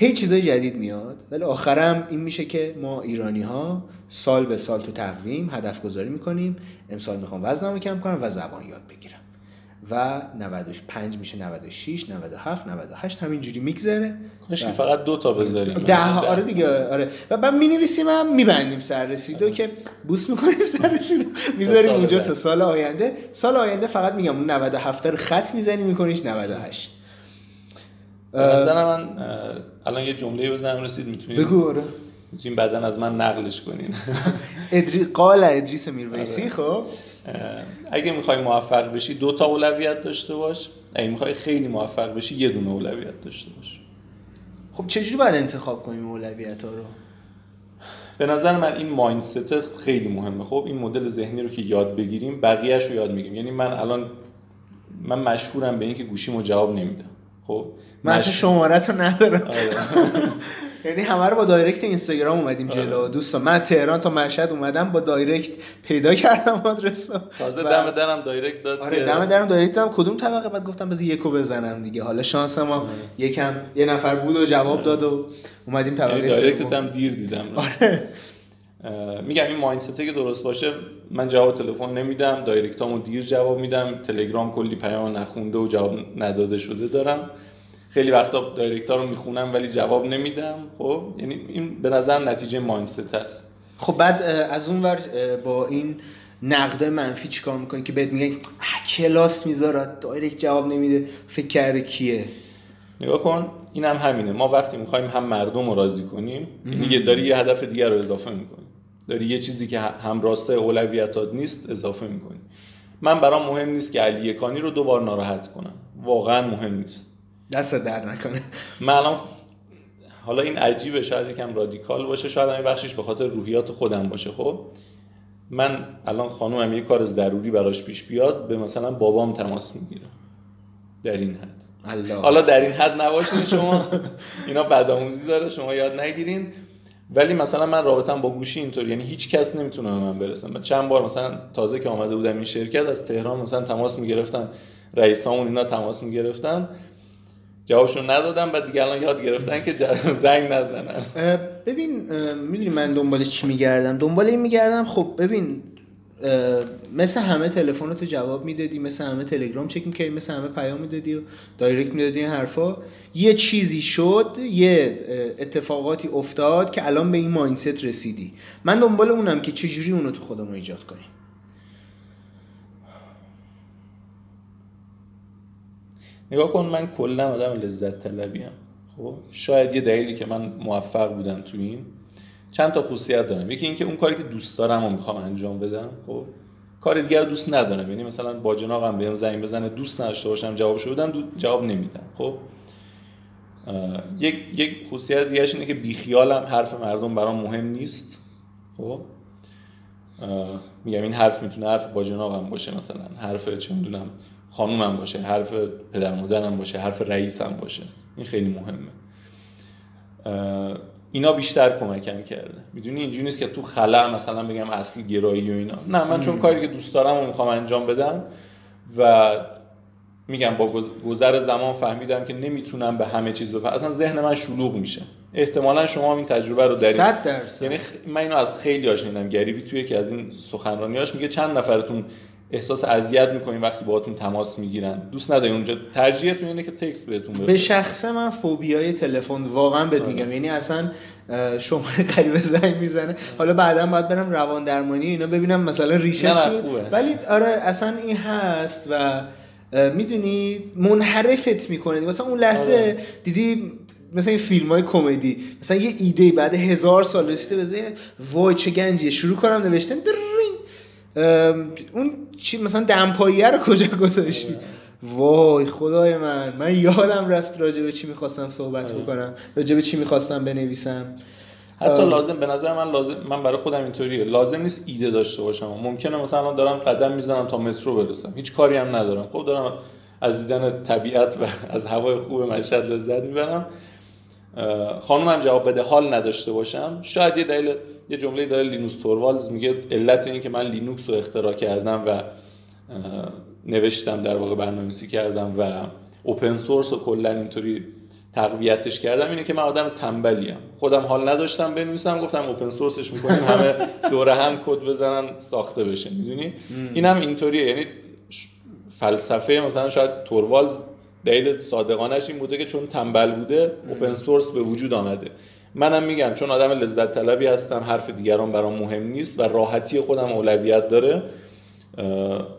هی چیزای جدید میاد ولی آخرم این میشه که ما ایرانی ها سال به سال تو تقویم هدف گذاری می‌کنیم. امسال می‌خوام وزنمو کم کنم و زبان یاد بگیرم. و 95 میشه 96 97 98 همینجوری میگذره. کاش فقط دو تا بذاریم. ده آره دیگه آره. و بعد می نویسیم هم میبندیم سر رسیدو آره. که بوس می‌کنیم سر رسیدو. می‌ذاریم اونجا تا سال آینده. سال آینده فقط میگم اون 97 رو خط می‌زنی میکنیش 98 به نظر من الان یه جمله بزنم رسید می‌تونید بگو آره. می‌تونیم بعدا از من نقلش کنین. *laughs* ادری... قال ادریس میرویسی آره. خب. اگه می‌خوای موفق بشی دو تا اولویت داشته باش. اگه می‌خوای خیلی موفق بشی یه دونه اولویت داشته باش. خب چجوری باید انتخاب کنیم اولویت ها رو؟ به نظر من این mindset خیلی مهمه. خب این مدل ذهنی رو که یاد بگیریم بقیهش رو یاد می‌گیریم یعنی من الان من مشهورم به اینکه گوشیمو جواب نمیدم. خب من اصلا شماره تو ندارم. آره. *laughs* یعنی همه رو با direct اینستاگرام اومدیم آره. جلو. دوستان من تهران تا مشهد اومدم با direct پیدا کردم آدرس تازه دم درم direct داد آره دم درم direct دادم. کدوم طبقه؟ بعد گفتم بذار یکو بزنم دیگه. حالا شانس ما آره. یکم یه نفر بود و جواب داد و اومدیم طبقه یعنی direct هم دیر دیدم. آره. میگم این mindset که درست باشه من جواب تلفن نمیدم direct امو دیر جواب میدم تلگرام کلی پیام نخونده و جواب نداده شده دارم. خیلی وقتا direct ا رو می‌خونم ولی جواب نمیدم. خب یعنی این به نظر نتیجه mindset هست خب بعد از اون ور با این نقد منفی چیکار می‌کنی که بهت میگن کلاس می‌ذاره direct جواب نمیده فکر کرده کیه؟ نگاه کن این هم همینه. ما وقتی می‌خوایم هم مردم رو راضی کنیم یعنی داری یه هدف دیگر رو اضافه می‌کنی. داری یه چیزی که هم راسته اولویتات نیست اضافه می‌کنی. من برام مهم نیست که علی کانی رو دوبار ناراحت کنم. واقعا مهم نیست. دست در نکنه. من الان حالا این عجیبه شاید یکم رادیکال باشه شاید این بخشش به خاطر روحیات خودم باشه. خب من الان خانومم یه کار ضروری براش پیش بیاد به مثلا بابام تماس می‌گیره در این حد. حالا در این حد نباشین شما. اینا بدآموزی داره شما یاد نگیرین. ولی مثلا من رابطم با گوشی اینطور یعنی هیچ کس نمی‌تونه به من برسه. من چند بار مثلا تازه که آمده بودم این شرکت از تهران مثلا تماس می‌گرفتن رئیسامون اینا تماس می‌گرفتن. جوابشون ندادم و دیگه الان یاد گرفتن که *laughs* زنگ نزنن. ببین می‌دونی من دنبال چی میگردم؟ دنبال این میگردم خب ببین مثل همه تلفن جواب می‌دادی مثل همه تلگرام چک می‌کردی مثل همه پیام می‌دادی و دایرکت می‌دادی این حرفا. یه چیزی شد یه اتفاقاتی افتاد که الان به این ماینست رسیدی. من دنبال اونم که چجوری اونو تو خودمون ایجاد کنیم. نگاه کن من کلا آدم لذت طلبیم خب شاید یه دلیلی که من موفق بودم تو این چند تا خصوصیت دارم. یکی اینکه اون کاری که دوست دارم و می‌خوام انجام بدم خب کار دیگر دوست ندارم. یعنی مثلا با جناقم بهم زنگ بزنه دوست نداشته باشم جوابش بدم جواب نمیدم. خب یک یک خصوصیت دیگه اینه که بیخیالم حرف مردم برام مهم نیست. خب میگم این حرف می‌تونه حرف با جناقم باشه مثلا حرف چه می‌دونم خانومم باشه حرف پدر مادرم باشه حرف رئیسم باشه. این خیلی مهمه. اینا بیشتر کمکم کرده. می‌دونی اینجوری نیست که تو خلا مثلا بگم اصلی گرایی و اینا. نه من چون کاری که دوست دارم و می‌خوام انجام بدم و میگم با گذر زمان فهمیدم که نمی‌تونم به همه چیز بپردازم ذهن من شلوغ میشه. احتمالا شما هم این تجربه رو دارید. 100 درصد. یعنی من اینو از خیلی هاش شنیدم گریوی توی که از این سخنرانیاش میگه چند نفرتون احساس اذیت می‌کنین وقتی باهاتون تماس می‌گیرن. دوست ندارین اونجا. ترجیحتون اینه که تکست بهتون به شخص من فوبیای تلفن واقعا بهت آره. میگم. یعنی اصلا شماره قریب زنگ می‌زنه. حالا بعدا باید برم روان درمانی اینا ببینم مثلا ریشه ولی آره اصلا این هست و می‌دونی منحرفت می‌کنه. مثلا اون لحظه آره. دیدی مثلا این فیلم های کمدی. مثلا یه ایده بعد هزار سال رسیده به وای چه گنجیه. شروع کنم نوشتن. اون چی مثلا دمپاییه رو کجا گذاشتی؟ وای خدای من من یادم رفت راجع به چی می‌خواستم صحبت آره. بکنم راجع به چی می‌خواستم بنویسم. حتی لازم به نظر من لازم من برای خودم اینطوریه. لازم نیست ایده داشته باشم. ممکنه مثلا دارم قدم می‌زنم تا مترو برسم. هیچ کاری هم ندارم. خب دارم از دیدن طبیعت و از هوای خوب مشهد لذت می‌برم. خانومم جواب بده. حال نداشته باشم. شاید یه دلیل یه جمله داره لینوس توروالدز میگه علت این که من لینوکس رو اختراع کردم و نوشتم در واقع برنامه‌نویسی کردم و اوپن سورس و کلا اینطوری تقویتش کردم. اینه که من آدم تنبلیم. خودم حال نداشتم بنویسم گفتم اوپن سورسش می‌کنیم همه دوره هم کد بزنن ساخته بشه. می‌دونی؟ این هم اینطوریه. یعنی فلسفه مثلا شاید توروالز دلیل صادقانش این بوده که چون تنبل بوده اوپن سورس به وجود آمده. منم میگم چون آدم لذت طلبی هستم حرف دیگران برام مهم نیست و راحتی خودم اولویت داره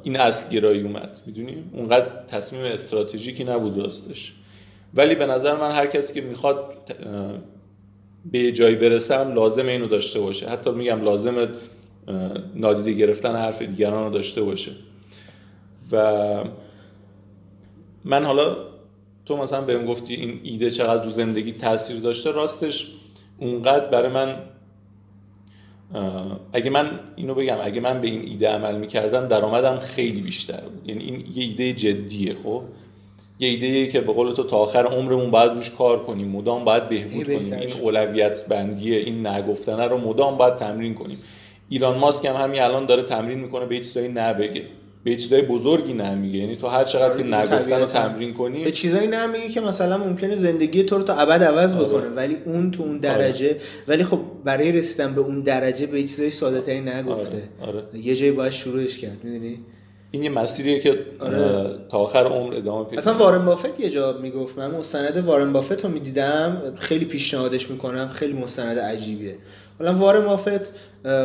این اصل گرایی اومد. می‌دونی؟ اونقدر تصمیم استراتژیکی نبود راستش. ولی به نظر من هر کسی که می‌خواد به جایی برسم لازم اینو داشته باشه. حتی میگم لازم نادیده گرفتن حرف دیگران رو داشته باشه. و من حالا تو مثلا بهم گفتی این ایده چقدر رو زندگی تاثیر داشته راستش اونقدر برای من اگه من اینو بگم اگه من به این ایده عمل می‌کردم درآمدم خیلی بیشتر بود. یعنی این یه ایده جدیه خب؟ یه ایده که به قول تو تا آخر عمرمون باید روش کار کنیم مدام باید بهبود کنیم. این اولویت بندیه این نگفتنه رو مدام باید تمرین کنیم. ایران ماسک هم همین الان داره تمرین می‌کنه به چیزایی نبگه. به چیزای بزرگی نمیگه یعنی تو هر چقدر که آره، نگفتن رو تمرین کنی به چیزایی نمیگه که مثلا ممکنه زندگی تو رو تا ابد عوض آره. بکنه ولی اون تو اون درجه آره. ولی خب برای رسیدن به اون درجه به چیزای ساده تری نگفته آره. آره. یه جایی باید شروعش کرد می‌دونی این یه مسیریه که آره. تا آخر عمر ادامه پیدا اصلا وارن بافت یه جا می‌گفت من مستند وارن بافت رو می‌دیدم خیلی پیشنهادش می‌کنم خیلی مستند عجیبیه حالا وارن بافت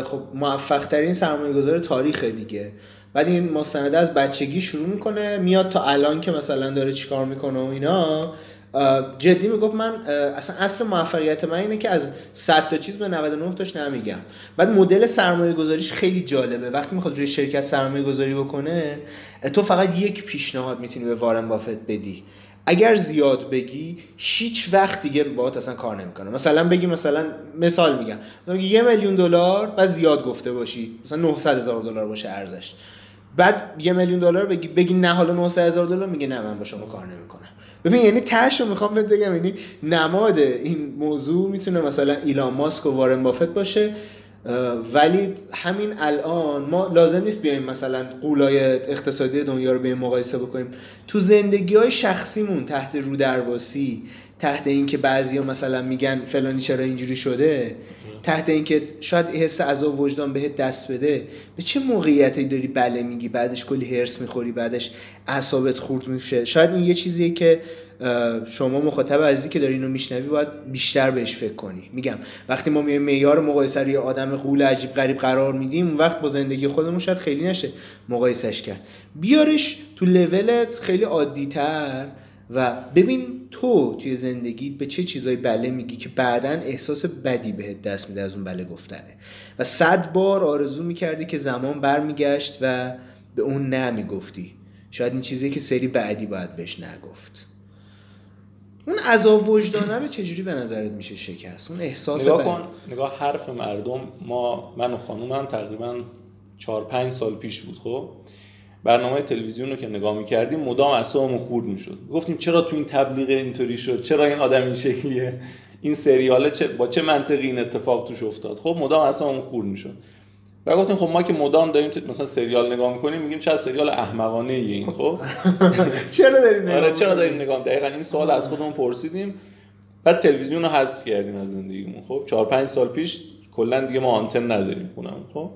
خب موفق ترین سرمایه گذار تاریخ دیگه بعد این مستنده از بچگی شروع می‌کنه میاد تا الان که مثلا داره چیکار می‌کنه و اینا جدی می‌گفت من اصلا اصل موفقیت من اینه که از 100 تا چیز به 99 تاش نمیگم. بعد مدل سرمایه گذاریش خیلی جالبه. وقتی می‌خواد روی شرکت سرمایه گذاری بکنه تو فقط یک پیشنهاد می‌تونی به وارن بافت بدی. اگر زیاد بگی هیچ وقت دیگه باهات اصلا کار نمی‌کنه. مثلا بگی مثلا مثال میگم. یه میلیون دلار بعد زیاد گفته باشی. مثلا 900 هزار دلار باشه ارزش. بعد یه میلیون دلار بگی بگی نه حالا 900 هزار دلار. میگه نه من با شما کار نمی‌کنم. ببین یعنی تهش رو می‌خوام بهت بگم. یعنی نماد این موضوع می‌تونه مثلا ایلان ماسک و وارن بافت باشه. ولی همین الان ما لازم نیست بیایم مثلا قولای اقتصادی دنیا رو به مقایسه بکنیم. تو زندگی های شخصیمون تحت رو درواسی تحت اینکه بعضیا مثلا میگن فلانی چرا اینجوری شده تحت اینکه شاید حس عذاب وجدان بهت دست بده. به چه موقعیتی داری بله میگی؟ بعدش کلی هرس می‌خوری بعدش اعصابت خورد میشه. شاید این یه چیزیه که شما مخاطب عزیزی که داری اینو میشنوی باید بیشتر بهش فکر کنی. میگم وقتی ما میایم معیار مقایسه رو یه آدم قول عجیب غریب قرار میدیم اون وقت با زندگی خودمون شاید خیلی نشه مقایسش کرد. بیارش تو لولت خیلی عادی تر و ببین تو توی زندگی به چه چیزایی بله میگی که بعدا احساس بدی بهت دست میده از اون بله گفتنه. و صد بار آرزو می‌کردی که زمان برمیگشت و به اون نه می‌گفتی. شاید این چیزی که سری بعدی باید بهش نگفت. اون عذاب وجدانه رو چجوری به نظرت میشه شکست؟ اون احساس نگاه کن نگاه حرف مردم ما من و خانومم تقریبا 4 5 سال پیش بود خب؟ برنامه تلویزیون رو که نگاه می‌کردیم مدام اعصابمون خورد می‌شد. گفتیم چرا تو این تبلیغ اینطوری شد؟ چرا این آدم این شکلیه؟ این سریال چه با چه منطقی این اتفاق توش افتاد؟ خب مدام اعصابمون خورد می‌شد. و گفتیم خب ما که مدام داریم مثلا سریال نگاه می‌کنیم میگیم چه سریال احمقانه ای این خب؟ چرا داریم آره چرا داریم نگاه دقیقا این سوال از خودمون پرسیدیم. بعد تلویزیون رو حذف کردیم از زندگیمون خب؟ 4 5 سال پیش کلا دیگه ما آنتن نداریم خونم خب؟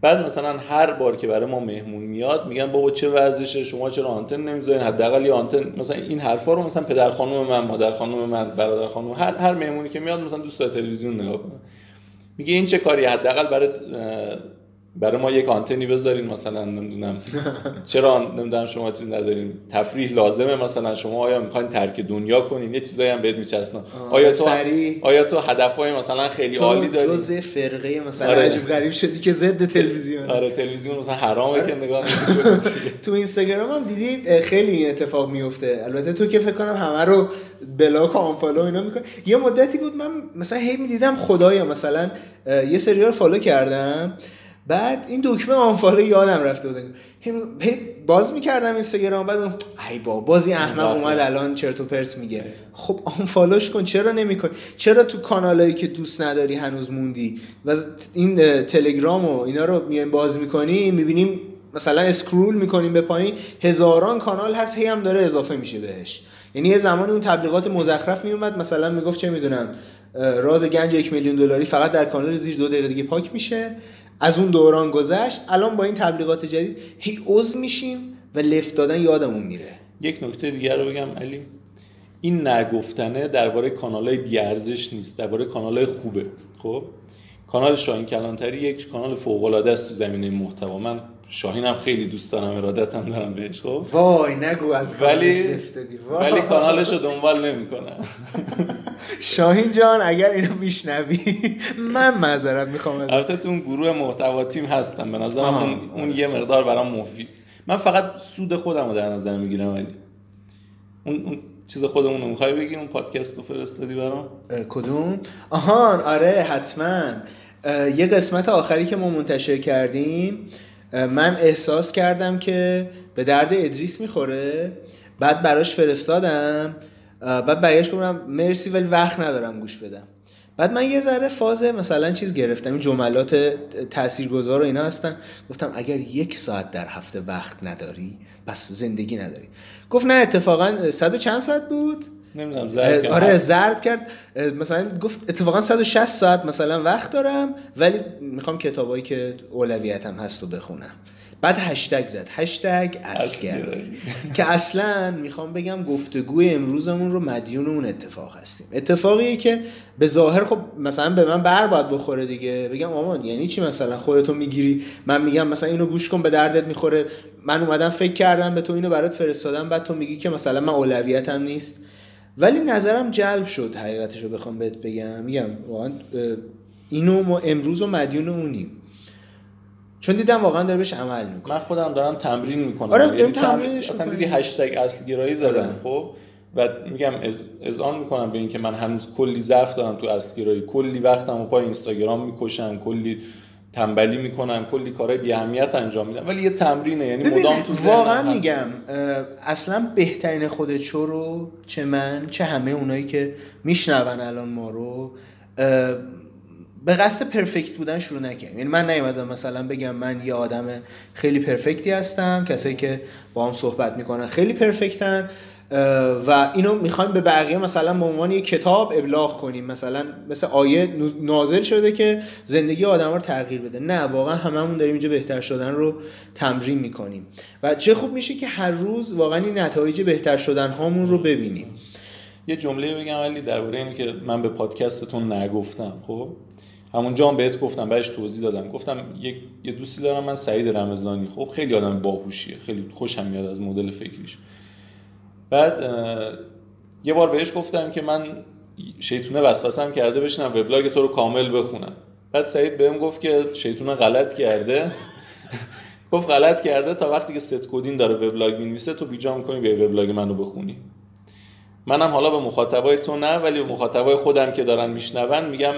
بعد مثلا هر بار که برای ما مهمون میاد میگن بابا چه وضعشه شما چرا آنتن نمی‌ذارین؟ حداقل یه آنتن مثلا این حرفا رو مثلا پدر خانم من مادر خانم من برادر خانم هر هر مهمونی که میاد مثلا دوست تلویزیون نگاه کنه. میگه این چه کاری؟ حداقل برای برای ما یک آنتنی بذارین مثلا نمی‌دونم. چرا نمی‌دونم شما چیز ندارین؟ تفریح لازمه مثلا. شما آیا می‌خواین ترک دنیا کنین؟ یه چیزایی هم بهت میچسنن آیا تو آیا تو هدفهای مثلا خیلی عالی داری؟ جزء فرقه مثلا آره. عجیب غریب شدی که ضد تلویزیون. آره تلویزیون مثلا حرامه که نگاه *laughs* تو اینستاگرام هم دیدی خیلی این اتفاق میفته البته تو که فکر کنم همه رو block و unfollow اینا می‌کنه یه مدتی بود من مثلا هی می‌دیدم خدایا مثلا یه سریال follow کردم. بعد این دکمه unfollow یادم رفته بود. باز می‌کردم اینستاگرام بعد ای با باز این احمق اومد الان چرت و پرت میگه. خب unfollow ش کن چرا نمی‌کنی چرا تو کانالایی که دوست نداری هنوز موندی؟ و این تلگرام و اینا رو میایم باز می‌کنی می‌بینیم مثلا scroll می‌کنیم به پایین هزاران کانال هست هی هم داره اضافه میشه بهش. یعنی یه زمانی اون تبلیغات مزخرف میومد مثلا می‌گفت چه می‌دونم راز گنج یک میلیون دلاری فقط در کانال زیر دو دقیقه دیگه پاک میشه. از اون دوران گذشت الان با این تبلیغات جدید هی عضو میشیم و لفت دادن یادمون میره. یک نکته دیگر رو بگم علی. این نگفتنه درباره کانال های بیارزش نیست درباره کانال های خوبه. خب؟ کانال شاهین کلانتری یک کانال فوق العاده است تو زمینه محتوا. من شاهین هم خیلی دوست دارم ارادتم دارم بهش خب؟ وای نگو از ولی ولی کانالش رو دنبال نمی‌کنم *laughs* شاهین جان اگر اینو میشنوی من معذرت می‌خوام البته تو اون گروه محتوا تیم هستم به نظرم اون, اون یه مقدار برام مفید. من فقط سود خودم رو در نظر می‌گیرم ولی اون, اون چیز خودمون رو می‌خوای بگی؟ اون پادکست رو فرستادی برام؟ کدوم؟ آهان آره حتما. یه قسمت آخری که ما منتشر کردیم من احساس کردم که به درد ادریس می‌خوره. بعد براش فرستادم. بعد برگشت گفتم مرسی ولی وقت ندارم گوش بدم. بعد من یه ذره فاز مثلا چیز گرفتم. این جملات تاثیرگذار و اینا هستن. گفتم اگر یک ساعت در هفته وقت نداری پس زندگی نداری. گفت نه اتفاقا صد چند ساعت بود. نمی‌دونم ضرب کرد. آره ضرب کرد. مثلا گفت اتفاقا 160 ساعت مثلا وقت دارم ولی می‌خوام کتابایی که اولویتم هست رو بخونم. بعد هشتگ زد. هشتگ اسگر *laughs* که اصلا می‌خوام بگم گفتگوی امروزمون رو مدیون اون اتفاق هستیم. اتفاقیه که به ظاهر خب مثلا به من بر باید بخوره دیگه. بگم آمان یعنی چی مثلا خودتو می‌گیری؟ من میگم مثلا اینو گوش کن به دردت می‌خوره. من اومدم فکر کردم به تو اینو برات فرستادم بعد تو میگی که مثلا من اولویتم نیست. ولی نظرم جلب شد حقیقتش رو بخوام بهت بگم. میگم واقعا اینو ما امروز و مدیون اونیم. چون دیدم واقعا داره بهش عمل می‌کنه. من خودم دارم تمرین می‌کنم. آره یعنی تمرین اصلا دیدی هشتگ اصل گرایی زدم آره. خب؟ و میگم از اذعان می‌کنم به اینکه من هنوز کلی ضعف دارم تو اصل گرایی کلی وقتمو پای اینستاگرام می‌کشم کلی تنبلی می‌کنم کلی کارهای بی اهمیت انجام میدم ولی یه تمرینه یعنی مدام تو واقعا میگم اصلا بهترین خودت شو رو چه من چه همه اونایی که میشنون الان ما رو به قصد پرفکت بودن شروع نکنیم یعنی من نیومدم مثلا بگم من یه آدم خیلی پرفکتی هستم کسایی که با هم صحبت می‌کنن خیلی پرفکتن. و اینو می‌خوایم به بقیه مثلا به عنوان یک کتاب ابلاغ کنیم. مثلا مثل آیه نازل شده که زندگی آدم رو تغییر بده. نه واقعا هممون داریم اینجا بهتر شدن رو تمرین می‌کنیم. و چه خوب میشه که هر روز واقعا این نتایج بهتر شدن هامون رو ببینیم. یه جمله بگم ولی درباره اینه که من به پادکستتون نگفتم خب؟ همونجا هم بهت گفتم بعدش توضیح دادم. گفتم یک یه دوستی دارم من سعید رمضانی. خب خیلی آدم باهوشیه. خیلی خوشم میاد از مدل فکریش. بعد یه بار بهش گفتم که من شیطونه وسوسم کرده بشنم وبلاگ تو رو کامل بخونم. بعد سعید بهم گفت که شیطونه غلط کرده. *laughs* گفت غلط کرده تا وقتی که ست کدین داره وبلاگ می‌نویسه تو بیجا می‌کنی به وبلاگ منو بخونی. منم حالا به مخاطبای تو نه ولی به مخاطبای خودم که دارن میشنون میگم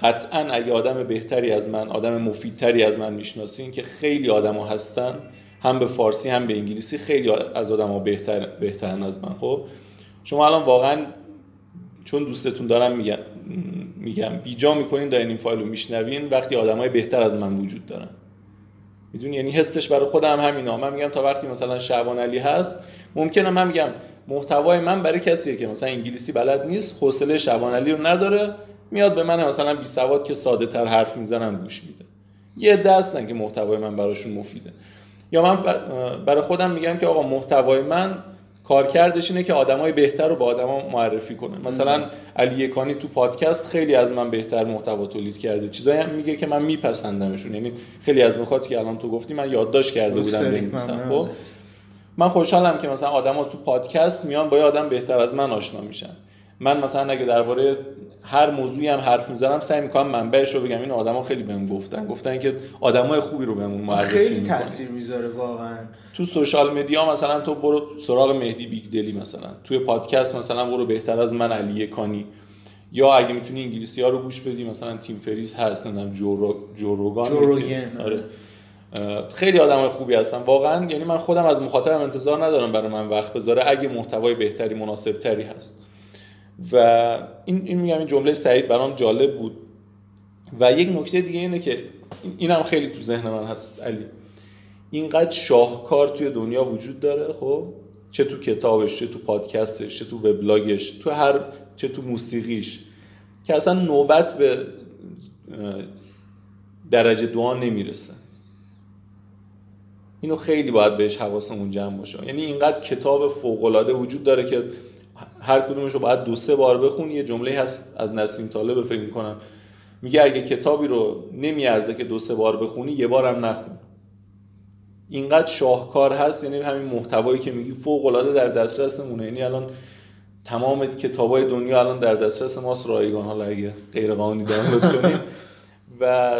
قطعا اگه آدم بهتری از من آدم مفیدتری از من می‌شناسین که خیلی آدما هستن. هم به فارسی هم به انگلیسی. خیلی از آدم ها بهتر بهترن از من. خب شما الان واقعا چون دوستتون دارم میگم میگم بیجا می‌کنین دارین این فایل رو میشنوین وقتی آدمای بهتر از من وجود دارن. می‌دونی؟ یعنی حسش برای خودم همینا من میگم تا وقتی مثلا شعبان علی هست ممکنه من میگم محتوای من برای کسیه که مثلا انگلیسی بلد نیست حوصله شعبان علی رو نداره میاد به من مثلا بی سواد که ساده تر حرف می‌زنن گوش میده. یه دستن که محتوای من براشون مفیده. یا من برای خودم میگم که آقا محتوای من کارکردش اینه که آدمای بهتر رو به آدما معرفی کنه. مثلا علی کانی تو پادکست خیلی از من بهتر محتوا تولید کرده. چیزایی هم میگه که من میپسندمشون. یعنی خیلی از نکاتی که الان تو گفتی من یادداشت کرده بودم بنویسم خب؟ من خوشحالم که مثلا آدما تو پادکست میان با یه آدم بهتر از من آشنا میشن. من مثلا اگه درباره هر موضوعی هم حرف می‌زنم سعی می‌کنم منبعش رو بگم. این آدما خیلی بهم گفتن. گفتن که آدمای خوبی رو بهمون معرفی خیلی تاثیر می‌ذاره واقعا. تو social media مثلا تو برو سراغ مهدی بیگ دلی مثلا. توی پادکست مثلا برو بهتر از من علی کانی. یا اگه می‌تونی انگلیسی ها رو گوش بدی مثلا تیم فریس هست نمی‌دونم جو جو روگان آره. خیلی آدم خوبی هستن. واقعا یعنی من خودم از مخاطبم انتظار ندارم برای من وقت بذاره. اگه محتوای بهتری مناسب تری هست. و این این میگم این جمله سعید برام جالب بود. و یک نکته دیگه اینه که اینم خیلی تو ذهن من هست علی. اینقدر شاهکار توی دنیا وجود داره خب؟ چه تو کتابش چه تو پادکستش چه تو وبلاگش تو هر چه تو موسیقیش که اصلا نوبت به درجه دعا نمی‌رسه. اینو خیلی باید بهش حواسمون جمع باشه. یعنی اینقدر کتاب فوق وجود داره که هر کدومش رو باید دو سه بار بخونی یه جمله هست از نسیم طالب فکر می‌کنم. میگه اگه کتابی رو نمیارزه که دو سه بار بخونی یه بارم نخون. اینقدر شاهکار هست یعنی همین محتوایی که میگی فوق العاده در دسترسمونه. یعنی الان تمام کتابای دنیا الان در دسترس ماست. رایگان حالا اگه غیر قانونی دانلود کنیم و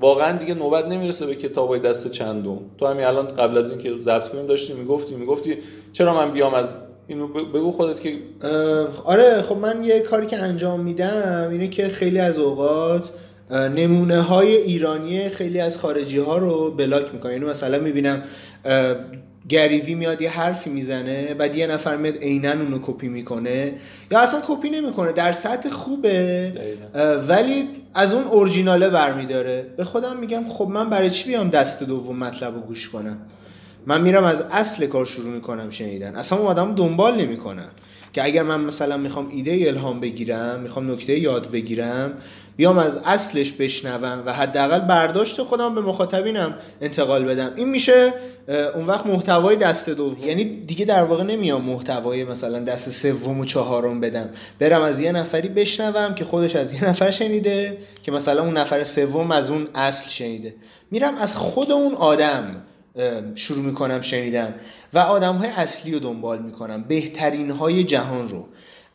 واقعا دیگه نوبت نمی‌رسه به کتابای دست چندم. تو همین الان قبل از اینکه ضبط کنیم داشتی می‌گفتی می‌گفتی چرا من بیام از اینو بگو خودت که آره خب من یه کاری که انجام میدم اینه که خیلی از اوقات نمونه های ایرانی خیلی از خارجی ها رو بلاک می‌کنه یعنی مثلا می‌بینم گریوی میاد یه حرفی می‌زنه بعد یه نفر میاد عینا اونو کپی می‌کنه. یا اصلا کپی نمی‌کنه در سطح خوبه ولی از اون اورجیناله برمیداره. به خودم میگم خب من برای چی بیام دست دوم مطلب رو گوش کنم؟ من میرم از اصل کار شروع می‌کنم شنیدن. اصلا اون آدم دنبال نمی‌کنم که اگر من مثلا می‌خوام ایده الهام بگیرم می‌خوام نکته یاد بگیرم بیام از اصلش بشنوم و حداقل برداشت خودم به مخاطبینم انتقال بدم. این میشه اون وقت محتوای دست دوم یعنی دیگه در واقع نمیام محتوای مثلا دست سوم و چهارم بدم. برم از یه نفری بشنوم که خودش از یه نفر شنیده که مثلا اون نفر سوم از اون اصل شنیده. میرم از خود اون آدم. شروع می‌کنم شنیدن و آدم های اصلی رو دنبال می‌کنم بهترین های جهان رو.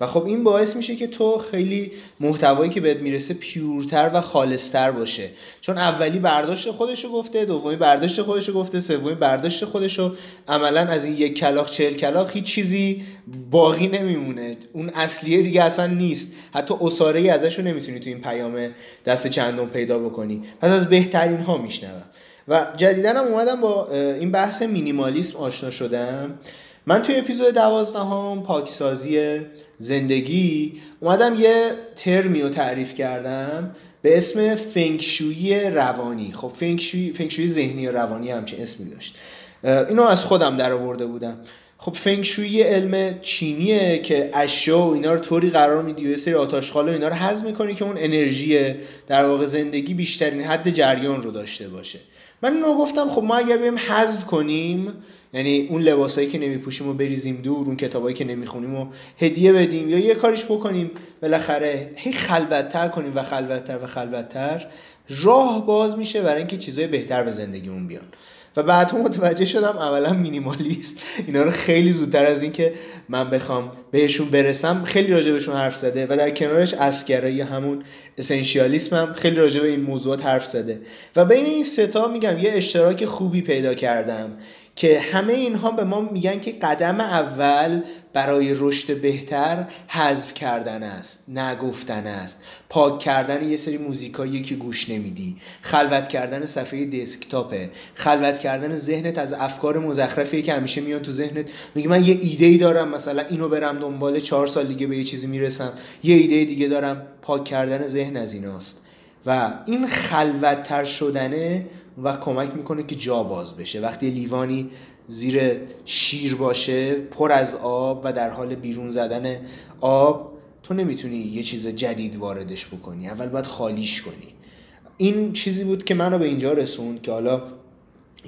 و خب این باعث میشه که تو خیلی محتوایی که بهت می‌رسه پیورتر و خالصتر باشه. چون اولی برداشت خودشو گفته دومی برداشت خودشو گفته سومی برداشت خودشو عملا از این یک کلاخ چهل کلاخ هیچ چیزی باقی نمیمونه. اون اصلیه دیگه اصلا نیست. حتی اصاره ای ازشو نمی‌تونی تو این پیام دست چندم پیدا بکنی. پس از بهترین ها میشنوم. و جدیدا هم اومدم با این بحث مینیمالیسم آشنا شدم. من توی اپیزود دوازدهم پاکسازی زندگی اومدم یه ترمی رو تعریف کردم به اسم فنگشویی روانی. خب فنگشویی, فنگشویی ذهنی روانی همچین اسمی داشت. اینو از خودم در آورده بودم. خب فنگشویی علم چینیه که اشیا و اینا رو طوری قرار میدی و یه سری آتاشخال و اینا رو حذف می‌کنی که اون انرژی در واقع زندگی بیشترین حد جریان رو داشته باشه. من اینو گفتم خب ما اگر بیم حذف کنیم یعنی اون لباسایی که نمیپوشیم و بریزیم دور اون کتابایی که نمی‌خونیم و هدیه بدیم یا یه کاریش بکنیم بالاخره هی خلوتتر کنیم و خلوتتر و خلوتتر راه باز میشه برای اینکه چیزای بهتر به زندگیمون بیان. و بعد متوجه شدم اولا مینیمالیست. اینا رو خیلی زودتر از اینکه من بخوام بهشون برسم خیلی راجع بهشون حرف زده و در کنارش اسگرایی همون اسنشیالیسم هم خیلی راجع به این موضوعات حرف زده. و بین این ستا میگم یه اشتراک خوبی پیدا کردم. که همه اینها به ما میگن که قدم اول برای رشد بهتر حذف کردن است نگفتن است. پاک کردن یه سری موزیکایی که گوش نمیدی. خلوت کردن صفحه دسکتاپه خلوت کردن ذهنت از افکار مزخرفی که همیشه میان تو ذهنت. میگه من یه ایده ای دارم مثلا اینو برم دنبال چهار سال دیگه به یه چیزی می‌رسم. یه ایده دیگه دارم پاک کردن ذهن از ایناست. و این خلوتتر شدنه و کمک می‌کنه که جا باز بشه. وقتی لیوانی زیر شیر باشه پر از آب و در حال بیرون زدن آب تو نمی‌تونی یه چیز جدید واردش بکنی. اول باید خالیش کنی. این چیزی بود که منو به اینجا رسوند که حالا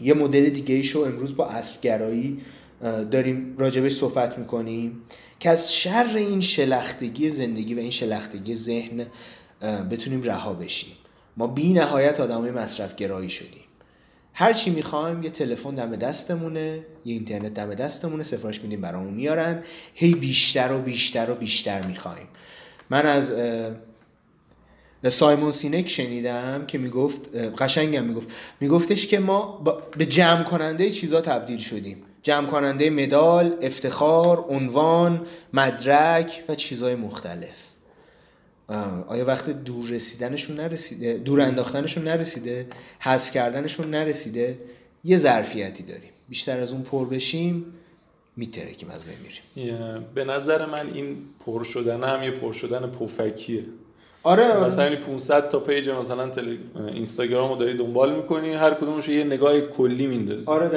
یه مدل دیگه ایشو امروز با اصلگرایی داریم راجبش صحبت می‌کنیم که از شر این شلختگی زندگی و این شلختگی ذهن بتونیم رها بشیم. ما بی نهایت آدمای مصرف گرایی شدیم. هر چی می‌خوایم یه تلفن دم دستمونه یه اینترنت دم دستمونه سفارش میدیم برامون میارن. هی بیشتر و بیشتر و بیشتر می‌خوایم. من از سایمون سینک شنیدم که می‌گفت قشنگم می‌گفت. میگفتش که ما به جمع کننده چیزا تبدیل شدیم. جمع کننده مدال، افتخار، عنوان، مدرک و چیزهای مختلف. آیا وقت دور رسیدنشون نرسیده؟ دور انداختنشون نرسیده؟ حذف کردنشون نرسیده؟ یه ظرفیتی داریم. بیشتر از اون پر بشیم میترکیم از بمیریم به نظر من این پر شدن هم یه پر شدن پفکیه. آره مثلا 500 تا page مثلا تل... اینستاگرام رو داری دنبال می‌کنی هر کدومش یه نگاه کلی میندازی. آره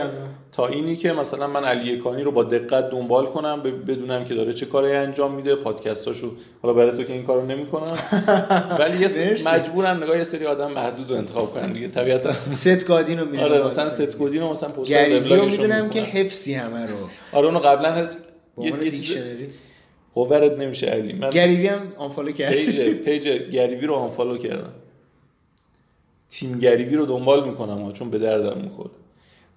تا اینی که مثلا من علی کانی رو با دقت دنبال کنم بدونم که داره چه کاری انجام میده پادکستاشو حالا برای تو که این کارو نمی‌کنم. *laughs* ولی یه مجبورم نگاه یه سری آدم محدود رو انتخاب کنم دیگه طبیعتا. ست گادین رو *laughs* می‌دونم. آره مثلا ست گادین رو مثلا پست می‌دونم که حفظی همه رو. آره اونو قبلا هست. یه باورت نمیشه علی. من گریوی هم unfollow کردم page page گریوی رو unfollow کردم. تیم گریوی رو دنبال می‌کنم چون به دردم می‌خوره.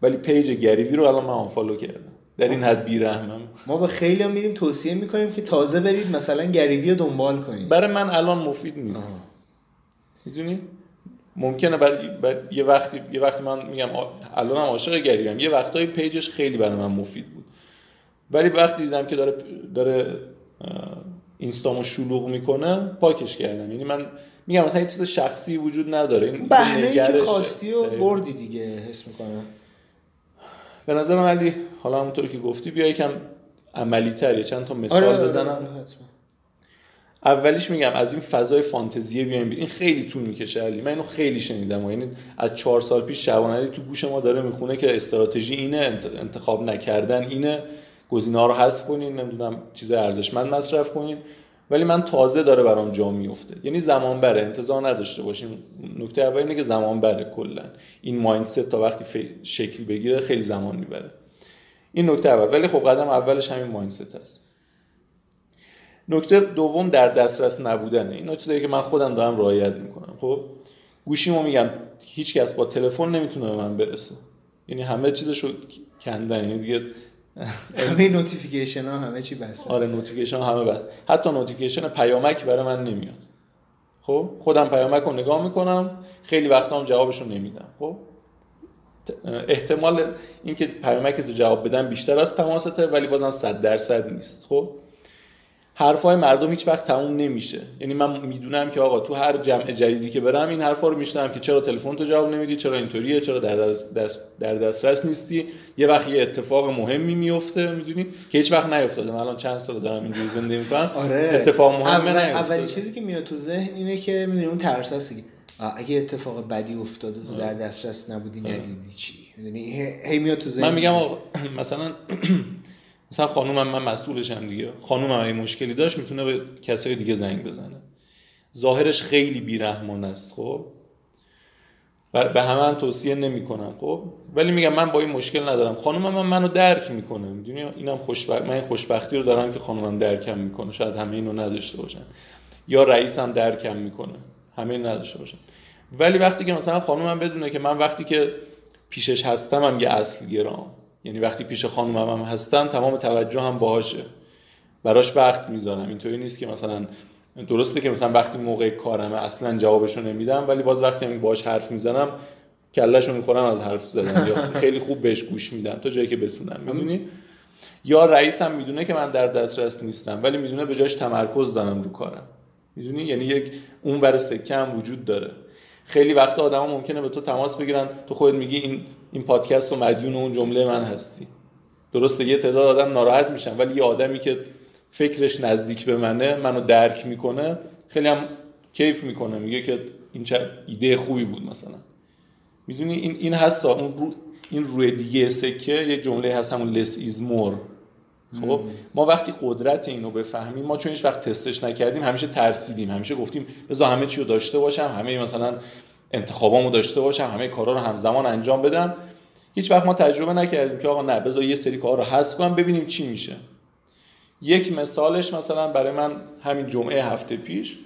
ولی page گریوی رو الان من unfollow کردم. در این حد بیرحمم. ما به خیلی هم میریم توصیه می‌کنیم که تازه برید مثلا گریوی رو دنبال کنید. برای من الان مفید نیست. می‌دونی؟ ممکنه برای یه وقتی یه وقتی من میگم الان هم عاشق گریویم. یه وقتایی پیجش خیلی برای من مفید بود. ولی وقتی دیدم که داره داره اینستامو شلوغ می‌کنه پاکش کردم. یعنی من میگم مثلا یه چیز شخصی وجود نداره این بهره که خواستی و بردی دیگه حس می‌کنم. به نظرم علی حالا همونطور که گفتی بیا یکم عملی تر چند تا مثال آره, آره، بزنم. آره اولیش میگم از این فضای فانتزیه بیایم این خیلی طول می‌کشه علی. من اینو خیلی شنیدم یعنی از چهار سال پیش شبانه تو گوش ما داره می‌خونه که استراتژی اینه انتخاب نکردن اینه. گزینه رو حذف کنین نمی‌دونم چیز ارزشمند مصرف کنین. ولی من تازه داره برام جا میفته یعنی زمان بره انتظار نداشته باشیم. نکته اول اینه که زمان بره کلا. این مایندست تا وقتی شکل بگیره خیلی زمان می‌بره. این نکته اول. ولی خب قدم اولش همین مایندست هست. نکته دوم در دسترس نبودنه. این چیزایی که من خودم دارم رعایت می‌کنم. خب؟ گوشیمو میگم. هیچ کس با تلفن نمی‌تونه به من برسه. یعنی همه چیزشو کندن. یعنی دیگه همه notification ها همه چی بسته. آره notification ها همه بسته. حتی notification پیامک برای من نمیاد. خب؟ خودم پیامک رو نگاه می‌کنم خیلی وقتا هم جوابش رو نمیدم. خب؟ احتمال اینکه پیامکتو جواب بدم بیشتر از تماسته ولی بازم 100 درصد نیست. خب؟ حرفای مردم هیچ وقت تموم نمیشه. یعنی من می‌دونم که آقا تو هر جمع جدیدی که برم این حرفا رو میشنوم که چرا تلفنتو جواب نمیدی چرا اینطوریه چرا در دست در دسترس نیستی. یه وقت یه اتفاق مهمی میفته می‌دونی؟ که هیچ وقت نیافتاده من الان چند سال دارم اینجوری زندگی می‌کنم. آره. اتفاق مهمی اول... اولین چیزی که میاد تو ذهن اینه که می‌دونی اون ترس هست اگه اتفاق بدی افتاده تو در دسترس نبودی ندیدی چی؟ می‌دونی؟ هی میاد تو ذهن. من میگم *clears throat* مثلا *clears throat* مثلا خانومم من مسئولشم دیگه. خانومم اگه مشکلی داشت می‌تونه به کسای دیگه زنگ بزنه. ظاهرش خیلی بیرحمان است خب. به همه هم توصیه نمی کنم خب. ولی میگم من با این مشکل ندارم. خانومم من منو درک می‌کنه. می‌دونی؟ اینم خوشبخت من این خوشبختی رو دارم که خانومم درکم می‌کنه. شاید همه اینو نداشته باشن. یا رئیسم درکم می‌کنه. همه اینو نداشته باشن. ولی وقتی که مثلا خانومم بدونه که من وقتی که پیشش هستم هم یه اصل گرام. یعنی وقتی پیش خانومم هم هستم تمام توجه هم باهاشه. براش وقت می‌ذارم. اینطوری نیست که مثلا درسته که مثلا وقتی موقع کارمه اصلا جوابشو نمیدم ولی باز وقتی هم باهاش حرف می‌زنم کلهشو می‌خورم از حرف زدن. یا خیلی خوب بهش گوش میدم تا جایی که بتونم. می‌دونی؟ یا رئیسم می‌دونه که من در دسترس نیستم ولی می‌دونه به جاش تمرکز دارم رو کارم. می‌دونی؟ یعنی یک اون ور سکه هم وجود داره. خیلی وقت آدما ممکنه به تو تماس بگیرن. تو خودت میگی این این پادکست و مدیون اون جمله من هستی. درسته یه تعداد آدم ناراحت میشن ولی یه آدمی که فکرش نزدیک به منه منو درک می‌کنه خیلی هم کیف می‌کنه. میگه که این چه ایده خوبی بود مثلا. می‌دونی؟ این این هست اون رو این روی دیگه سکه یه جمله هست همون less is more. خب؟ ما وقتی قدرت اینو بفهمیم ما چون هیچ وقت تستش نکردیم همیشه ترسیدیم همیشه گفتیم بذار همه چی رو داشته باشم همه مثلا انتخابامو داشته باشم همه کارا رو همزمان انجام بدم. هیچ وقت ما تجربه نکردیم که آقا نه بذار یه سری کار رو حذف کنم ببینیم چی میشه. یک مثالش مثلا برای من همین جمعه هفته پیش.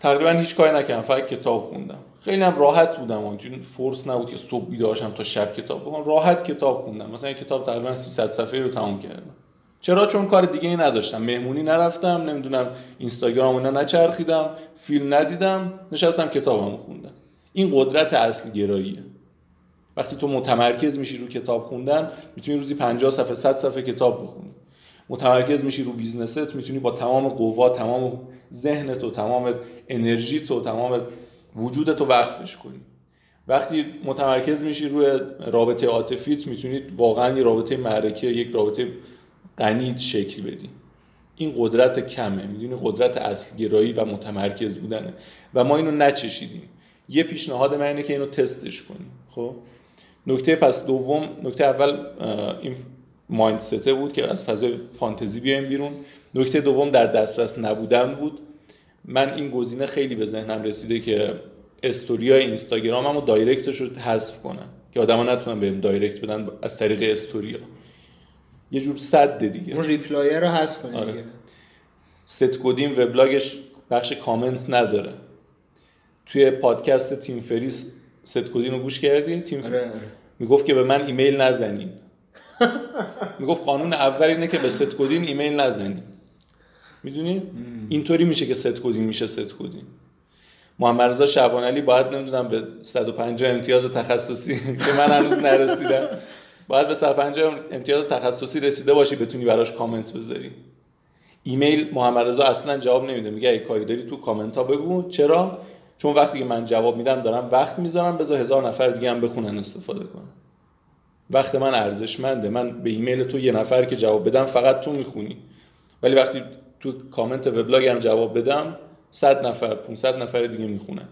تقریبا هیچ کاری نکردم فقط کتاب خوندم. خیلی هم راحت بودم اون فورس نبود که صبح بیدارشم تا شب کتاب بخونم. راحت کتاب خوندم. مثلا کتاب تقریبا 300 صفحه رو تموم کردم. چرا؟ چون کار دیگه ای نداشتم. مهمونی نرفتم نمی‌دونم اینستاگرام اینا نچرخیدم فیلم ندیدم نشستم کتابمو خوندم. این قدرت اصل گراییه. وقتی تو متمرکز میشی رو کتاب خوندن می‌تونی روزی 50 صفحه 100 صفحه کتاب بخونی. متمرکز میشی رو بیزنست می‌تونی با تمام قوا تمام ذهنت و تمام انرژیت و تمام وجودت رو وقفش کنی. وقتی متمرکز میشی روی رابطه عاطفیت می‌تونید واقعا یه رابطه معرکه یک رابطه غنی شکل بدی. این قدرت کمه. می‌دونی قدرت اصل گرایی و متمرکز بودنه. و ما اینو نچشیدیم. یه پیشنهاد من اینه که اینو تستش کنیم. خب؟ نکته پس دوم نکته اول این mindset ه بود که از فضای فانتزی بیایم بیرون. نکته دوم در دسترس نبودن بود. من این گزینه خیلی به ذهنم رسیده که استوریای اینستاگراممو direct ش رو حذف کنم. که آدما نتونن بهم direct بدن از طریق استوریا. یه جور صد دیگه. اون reply رو حذف کنید آره. ست گادین وبلاگش بخش کامنت نداره. توی پادکست تیم فریس ست گادین رو گوش کردی؟ تیم آره، آره. می‌گفت که به من ایمیل نزنین. *laughs* می‌گفت قانون اول اینه که به ست گادین ایمیل نزنین. می‌دونی؟ اینطوری میشه که ست گادین میشه ست گادین محمد رضا شعبان علی باید نمی‌دونم به 150 امتیاز تخصصی *laughs* که من هنوز نرسیدم. باید به 150 امتیاز تخصصی رسیده باشی بتونی براش کامنت بذاری. ایمیل محمد رضا اصلا جواب نمیده. میگه اگه کاری داری تو کامنت ها بگو. چرا؟ چون وقتی که من جواب میدم دارم وقت می‌ذارم بذار هزار نفر دیگه هم بخونن استفاده کنن. وقت من ارزشمنده. من به ایمیل تو یه نفر که جواب بدم فقط تو می‌خونی. ولی وقتی تو کامنت وبلاگم جواب بدم 100 نفر 500 نفر دیگه می‌خونن.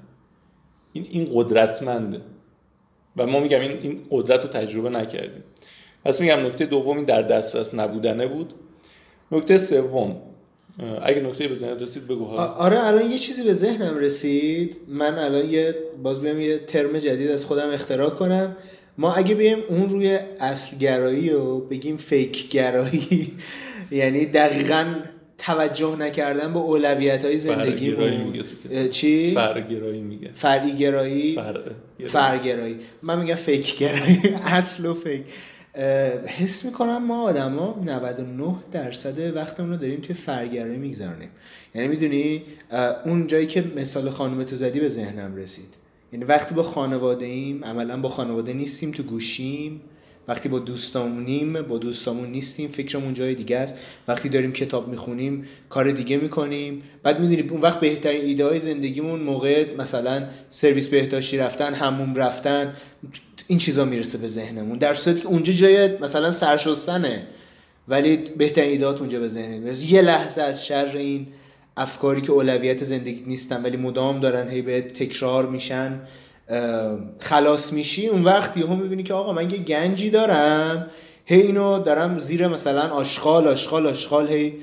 این این قدرتمنده. و ما میگم این این قدرت رو تجربه نکردیم. پس میگم نکته دومی در دسترس نبودنه بود. نکته سوم اگه نکته به ذهن رسید بگو ها آره الان یه چیزی به ذهنم رسید. من الان یه باز بیام یه ترم جدید از خودم اختراع کنم. ما اگه بیم اون روی اصل گرایی و بگیم فیک گرایی *laughs* یعنی دقیقا توجه نکردن به اولویت های زندگی میگه چی؟ فرگرایی میگه. فرعی گرایی فرگرایی من میگم فیک گرایی *laughs* اصل و فیک. حس می‌کنم ما آدما 99 درصد وقتمون رو داریم توی فرگرایی میگذرونیم. یعنی می‌دونی اون جایی که مثال خانم تو زدی به ذهنم رسید. یعنی وقتی با خانواده ایم عملا با خانواده نیستیم تو گوشیم. وقتی با دوستامونیم با دوستامون نیستیم فکرمون جای دیگه است. وقتی داریم کتاب می‌خونیم کار دیگه می‌کنیم. بعد می‌دونیم اون وقت بهترین ایده های زندگیمون موقع مثلا سرویس بهداشتی رفتن هموم رفتن این چیزا می‌رسه به ذهنمون. در صورتی که اونجا جای مثلا سرشستنه ولی بهترین ایدهات اونجا به ذهن یه لحظه از شر این افکاری که اولویت زندگی نیستن ولی مدام دارن هی به تکرار میشن. خلاص میشی اون وقت یهو می‌بینی که آقا من یه گنجی دارم. هی اینو دارم زیر مثلا آشغال آشغال آشغال هی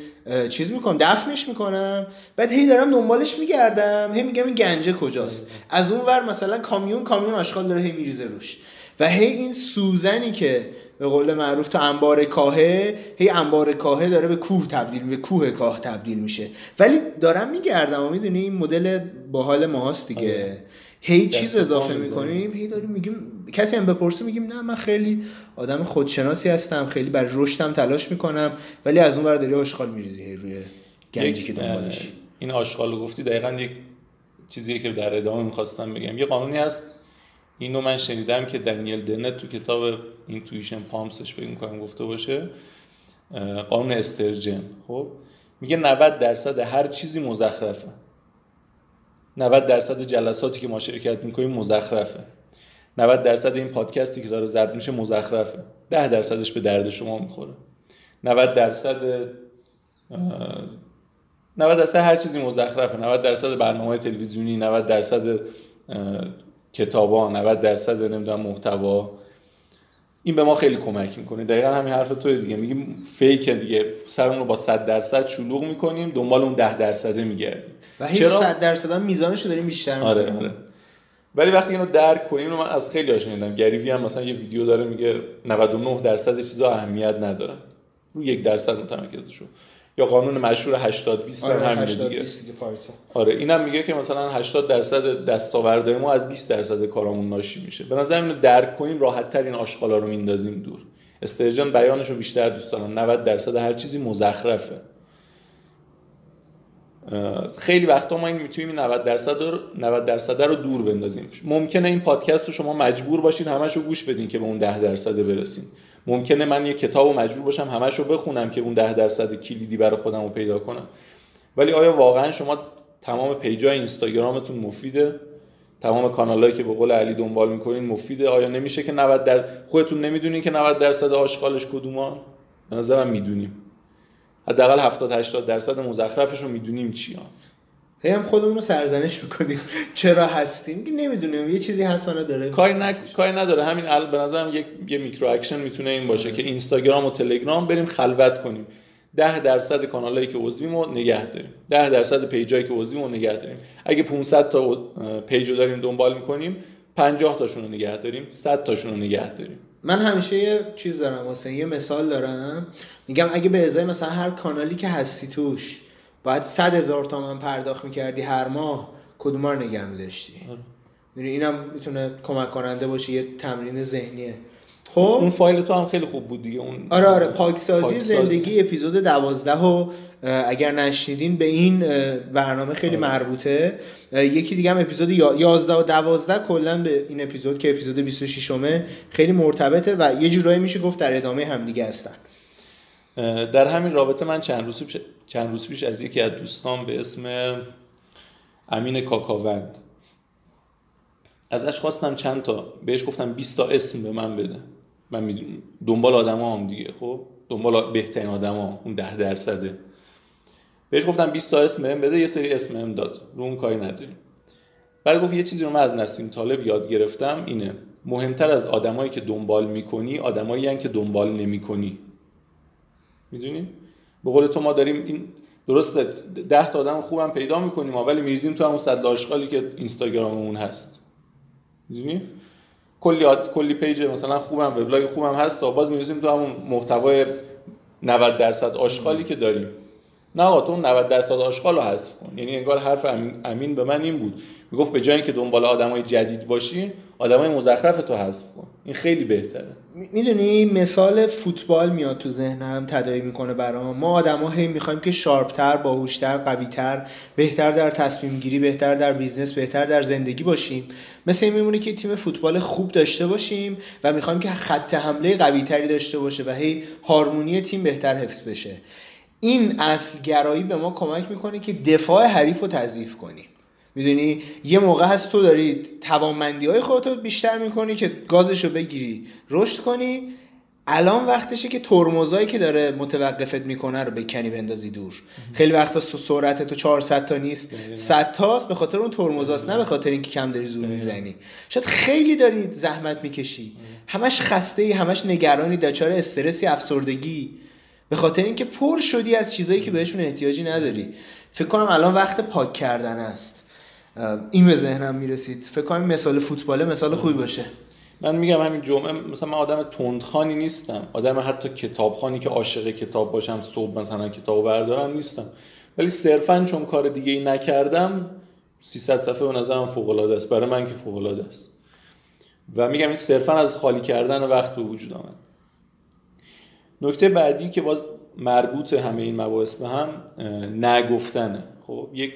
چیز می‌کنم دفنش می‌کنم. بعد هی دارم دنبالش میگردم هی میگم این گنجه کجاست. از اون ور مثلا کامیون کامیون آشغال داره هی میریزه روش. و هی این سوزنی که به قول معروف تو انبار کاهه هی انبار کاهه داره به کوه تبدیل به کوه کاه تبدیل میشه. ولی دارم میگردم و می‌دونی این مدل باحال ماهاست دیگه. آره. هی چیز اضافه می‌کنیم هی داریم میگیم کسی هم بپرسه میگیم نه من خیلی آدم خودشناسی هستم خیلی بر رشدم تلاش می‌کنم ولی از اون ور داری آشغال میریزی روی گنجی که دنبالش این آشغال رو گفتی دقیقا یک چیزی که در ادامه می‌خواستم بگم. یه قانونی هست اینو من شنیدم که دنیل دنت تو کتاب اینتویشن پامسش فکر می‌کنم گفته باشه قانون استرجن خب؟ میگه 90 درصد هر چیزی مزخرفه. 90 درصد جلساتی که ما شرکت می‌کنیم مزخرفه. 90 درصد این پادکستی که داره ضبط میشه مزخرفه. 10 درصدش به درد شما می‌خوره. 90 درصد 90 درصد هر چیزی مزخرفه. 90 درصد برنامه تلویزیونی 90 درصد کتابا 90 درصد نمی‌دونم محتوا. این به ما خیلی کمک می‌کنه. دقیقا همین حرف تو دیگه. میگیم فیک دیگه. سرمون رو با 100 درصد شلوغ می‌کنیم دنبال اون 10 درصده میگردیم. و هیچ 100 درصد هم میزانش رو داریم بیشتر آره آره. ولی وقتی اینو درک کنیم من از خیلی هاش شنیدم گریوی هم مثلا یه ویدیو داره میگه 99 درصد چیزا اهمیت ندارن. رو یک درصد متمرکز شو یا قانون مشهور 80 20 آره هم همین دیگه. آره اینم میگه که مثلا 80 درصد دستاوردهای ما از 20 درصد کارامون ناشی میشه. به نظر اینو درک کنیم راحت تر این آشغالا رو میندازیم دور. استرجان بیانش رو بیشتر دوست دارم. 90 درصد هر چیزی مزخرفه. خیلی وقتا ما این می‌تونیم 90 درصد رو 90 درصد رو دور بندازیم. ممکنه این پادکست رو شما مجبور باشین همش رو گوش بدین که به اون 10 درصد برسین ممکنه من یه کتاب رو مجبور باشم همش رو بخونم که اون 10 درصد کلیدی برای خودم رو پیدا کنم. ولی آیا واقعا شما تمام پیجای اینستاگرامتون مفیده؟ تمام کانالایی که به قول علی دنبال می‌کنین مفیده؟ آیا نمیشه که 90 در خودتون نمی‌دونین که 90 درصد آشغالش کدومان؟ به نظرم می‌دونیم. حداقل 70 80 درصد مزخرفش رو می‌دونیم چیان. هی هم خودمون رو سرزنش می‌کنیم. *laughs* چرا هستیم؟ که نمی‌دونیم. یه چیزی هست ولی داره کاری نک... کاری نداره. همین ال... به نظرم یک یه micro action می‌تونه این باشه که اینستاگرام و تلگرام بریم خلوت کنیم. 10 درصد کانالایی که عضویم رو نگه داریم. 10 درصد پیجایی که عضویم رو نگه داریم. اگه 500 تا پیج رو داریم دنبال می‌کنیم 50 تاشون رو نگه داریم 100 تاشون رو نگه داریم. من همیشه یه چیز دارم واسه یه مثال دارم. میگم اگه به ازای مثلا هر کانالی که هستی توش باید صد هزار تومن پرداخت می‌کردی هر ماه کدوم رو نگه میداشتی آره. اینم می‌تونه کمک کننده باشه یه تمرین ذهنیه خب اون فایل تو هم خیلی خوب بود دیگه اون آره آره پاکسازی, پاکسازی. زندگی اپیزود دوازده و اگر نشنیدین به این برنامه خیلی آره. مربوطه یکی دیگه هم اپیزود 11 و 12 کلا به این اپیزود که اپیزود 26 همه خیلی مرتبطه و یه جورایی میشه گفت در ادامه همدیگه هستن در همین رابطه من چند روز پیش چند روز پیش از یکی از دوستان به اسم امین کاکاوند. ازش خواستم چند تا بهش گفتم 20 تا اسم به من بده. من دنبال آدما هم دیگه خب؟ دنبال بهترین آدما اون ده درصده. بهش گفتم 20 تا اسم بهم بده یه سری اسم هم داد. رو اون کاری نداریم. بعد گفت یه چیزی رو من از نسیم طالب یاد گرفتم اینه. مهمتر از آدمایی که دنبال می‌کنی آدمایی که دنبال نمی‌کنی. می‌دونی؟ به قول تو ما داریم این درسته ده تا آدم خوبم پیدا می‌کنیم ولی میریزیم تو همون صد آشغالی که اینستاگراممون هست. می‌دونی؟ کلی آد... کلی page مثلا خوبم وبلاگ خوبم هست تا باز میریزیم تو همون محتوای 90 درصد آشغالی که داریم. نه آقا تو 90 درصد آشغال رو حذف کن. یعنی انگار حرف امین, به من این بود. می‌گفت به جای اینکه دنبال آدمای جدید باشی آدمای مزخرفتو حذف کن. این خیلی بهتره. می‌دونی مثال فوتبال میاد تو ذهنم تداعی می‌کنه برام. ما آدما هی می‌خوایم که sharp تر باهوشتر قویتر بهتر در تصمیم گیری بهتر در business بهتر در زندگی باشیم. مثل این میمونه که تیم فوتبال خوب داشته باشیم و می‌خوایم که خط حمله قویتری داشته باشه و هی هارمونی تیم بهتر حفظ بشه. این اصل گرایی به ما کمک می‌کنه که دفاع حریف رو تضعیف کنیم می‌دونی؟ یه موقع هست تو داری توانمندی های خودتو بیشتر می‌کنی که گازش رو بگیری رشد کنی. الان وقتشه که ترمزایی که داره متوقفت می‌کنه رو بکنی بندازی دور. خیلی وقتا سرعت تو 400 تا نیست 100 تاست به خاطر اون ترمزاست نه به خاطر اینکه کم داری زور می‌زنی. شاید خیلی داری زحمت می‌کشی. همش خسته ای همش نگرانی دچار استرسی افسردگی. به خاطر اینکه پر شدی از چیزایی که بهشون احتیاجی نداری. فکر کنم الان وقت پاک کردن است. این به ذهنم می‌رسید. فکر کنم مثال فوتباله مثال خوبی باشه. من میگم همین جمعه مثلا من آدم تندخانی نیستم. آدم حتی کتابخانی که عاشق کتاب باشم صبح مثلا کتاب بردارم نیستم. ولی صرفا چون کار دیگه ای نکردم 300 صفحه به نظرم فوق العاده است. برای من که فوق العاده است. و میگم این صرفا از خالی کردن وقت به وجود آمد. نکته بعدی که باز مربوط همه این مباحث به هم نگفتنه. خب یک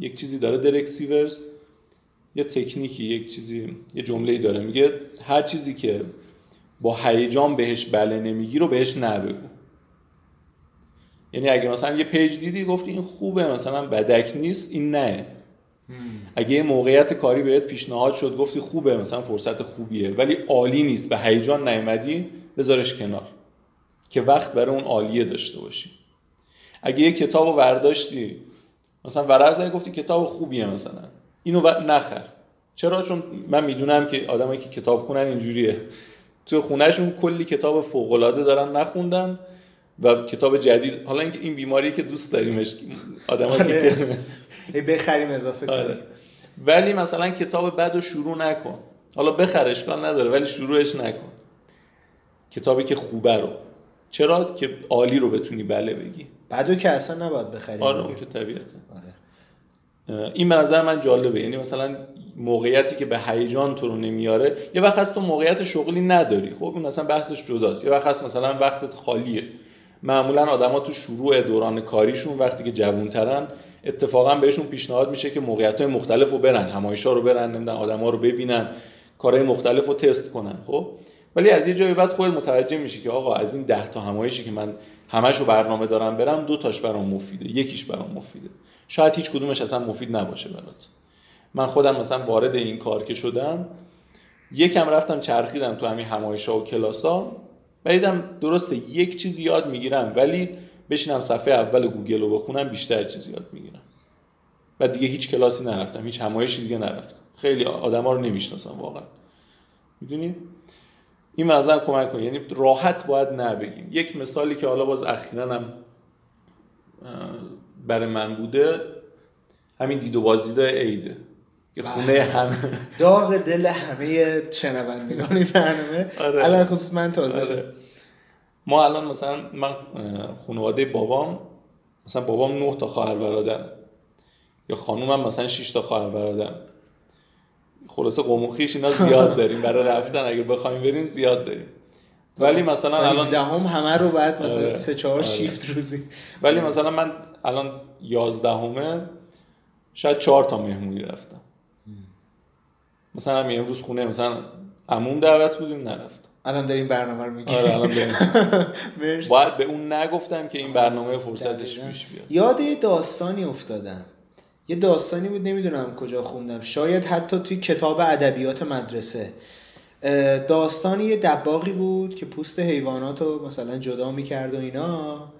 یک چیزی داره درک سیورز یه تکنیکی یک چیزی یه جمله داره. میگه هر چیزی که با هیجان بهش بله نمیگی رو بهش نبگو. یعنی اگه مثلا یه پیج دیدی گفتی این خوبه مثلا بدک نیست این نه. اگه یه موقعیت کاری بهت پیشنهاد شد گفتی خوبه مثلا فرصت خوبیه. ولی عالی نیست به هیجان نیومدی بذارش کنار. که وقت برای اون عالیه داشته باشی. اگه یه کتاب رو ورداشتی مثلا ورق گفتی کتاب خوبیه مثلا. اینو نخر. چرا؟ چون من می‌دونم که آدمایی که کتاب خونن اینجوریه. تو خونهشون کلی کتاب فوق العاده دارن نخوندن و کتاب جدید. حالا اینکه این بیماری که دوست داریمش آدمایی آره. که *laughs* بخریم اضافه کنیم. آره. ولی مثلا کتاب بد رو شروع نکن. حالا بخر اشکال نداره ولی شروعش نکن. کتابی که خوبه رو. چرا که عالی رو بتونی بله بگی؟ بعدو که اصلا نباید بخری. آره اون که طبیعته. آره. این به نظر من جالبه. یعنی مثلا موقعیتی که به هیجان تو رو نمیاره یه وقت هست تو موقعیت شغلی نداری. خب این مثلا بحثش جداست. یه وقت هست مثلا وقتت خالیه. معمولا آدما تو شروع دوران کاریشون وقتی که جوونترن اتفاقا بهشون پیشنهاد میشه که موقعیت های مختلف رو برن همایشا رو برن نمیدن آدما رو ببینن کارهای مختلف رو تست کنن. خب ولی از یه جایی بعد خود متوجه میشی که آقا از این ده تا همایشی که من همش رو برنامه دارم برم دو تاش برام مفیده یکیش برام مفیده. شاید هیچ کدومش اصلا مفید نباشه برات. من خودم مثلا وارد این کار که شدم یکم رفتم چرخیدم تو همین همایشا و کلاسا و دیدم درسته یک چیز یاد می‌گیرم ولی بشینم صفحه اول گوگل رو بخونم بیشتر چیز یاد می‌گیرم. و دیگه هیچ کلاسی نرفتم هیچ همایشی دیگه نرفتم. خیلی آدما رو نمی‌شناسم واقعا. می‌دونی؟ این نظر کمک کنه یعنی راحت باید نبگیم. یک مثالی که حالا باز اخیرا هم برای من بوده همین دید و بازدید عیده که خونه بله. همه. داغ دل همه شنوندگان این برنامه. آره. الان خصوص من تازه آره. ما الان مثلا من خانواده بابام مثلا بابام نه تا خواهر برادر یا خانومم مثلا 6 تا خواهر برادر خلاصه قوم و خیش اینا زیاد داریم. برای رفتن اگه بخوایم بریم زیاد داریم. ولی مثلا الان دهم همه رو بعد مثلا آره. سه چهار آره. شیفت روزی. ولی مثلا من الان یازدهمه شاید چهار تا مهمونی رفتم. مثلا همین امروز خونه مثلا عموم دعوت بودیم نرفت الان داریم برنامه رو میگیم آره الان *laughs* باید به اون نگفتم که این برنامه فرصتش پیش بیاد. یاد داستانی افتادم. یه داستانی بود نمی‌دونم کجا خوندم. شاید حتی توی کتاب ادبیات مدرسه. داستانی یه دباغی بود که پوست حیوانات رو مثلا جدا می‌کرد و اینا.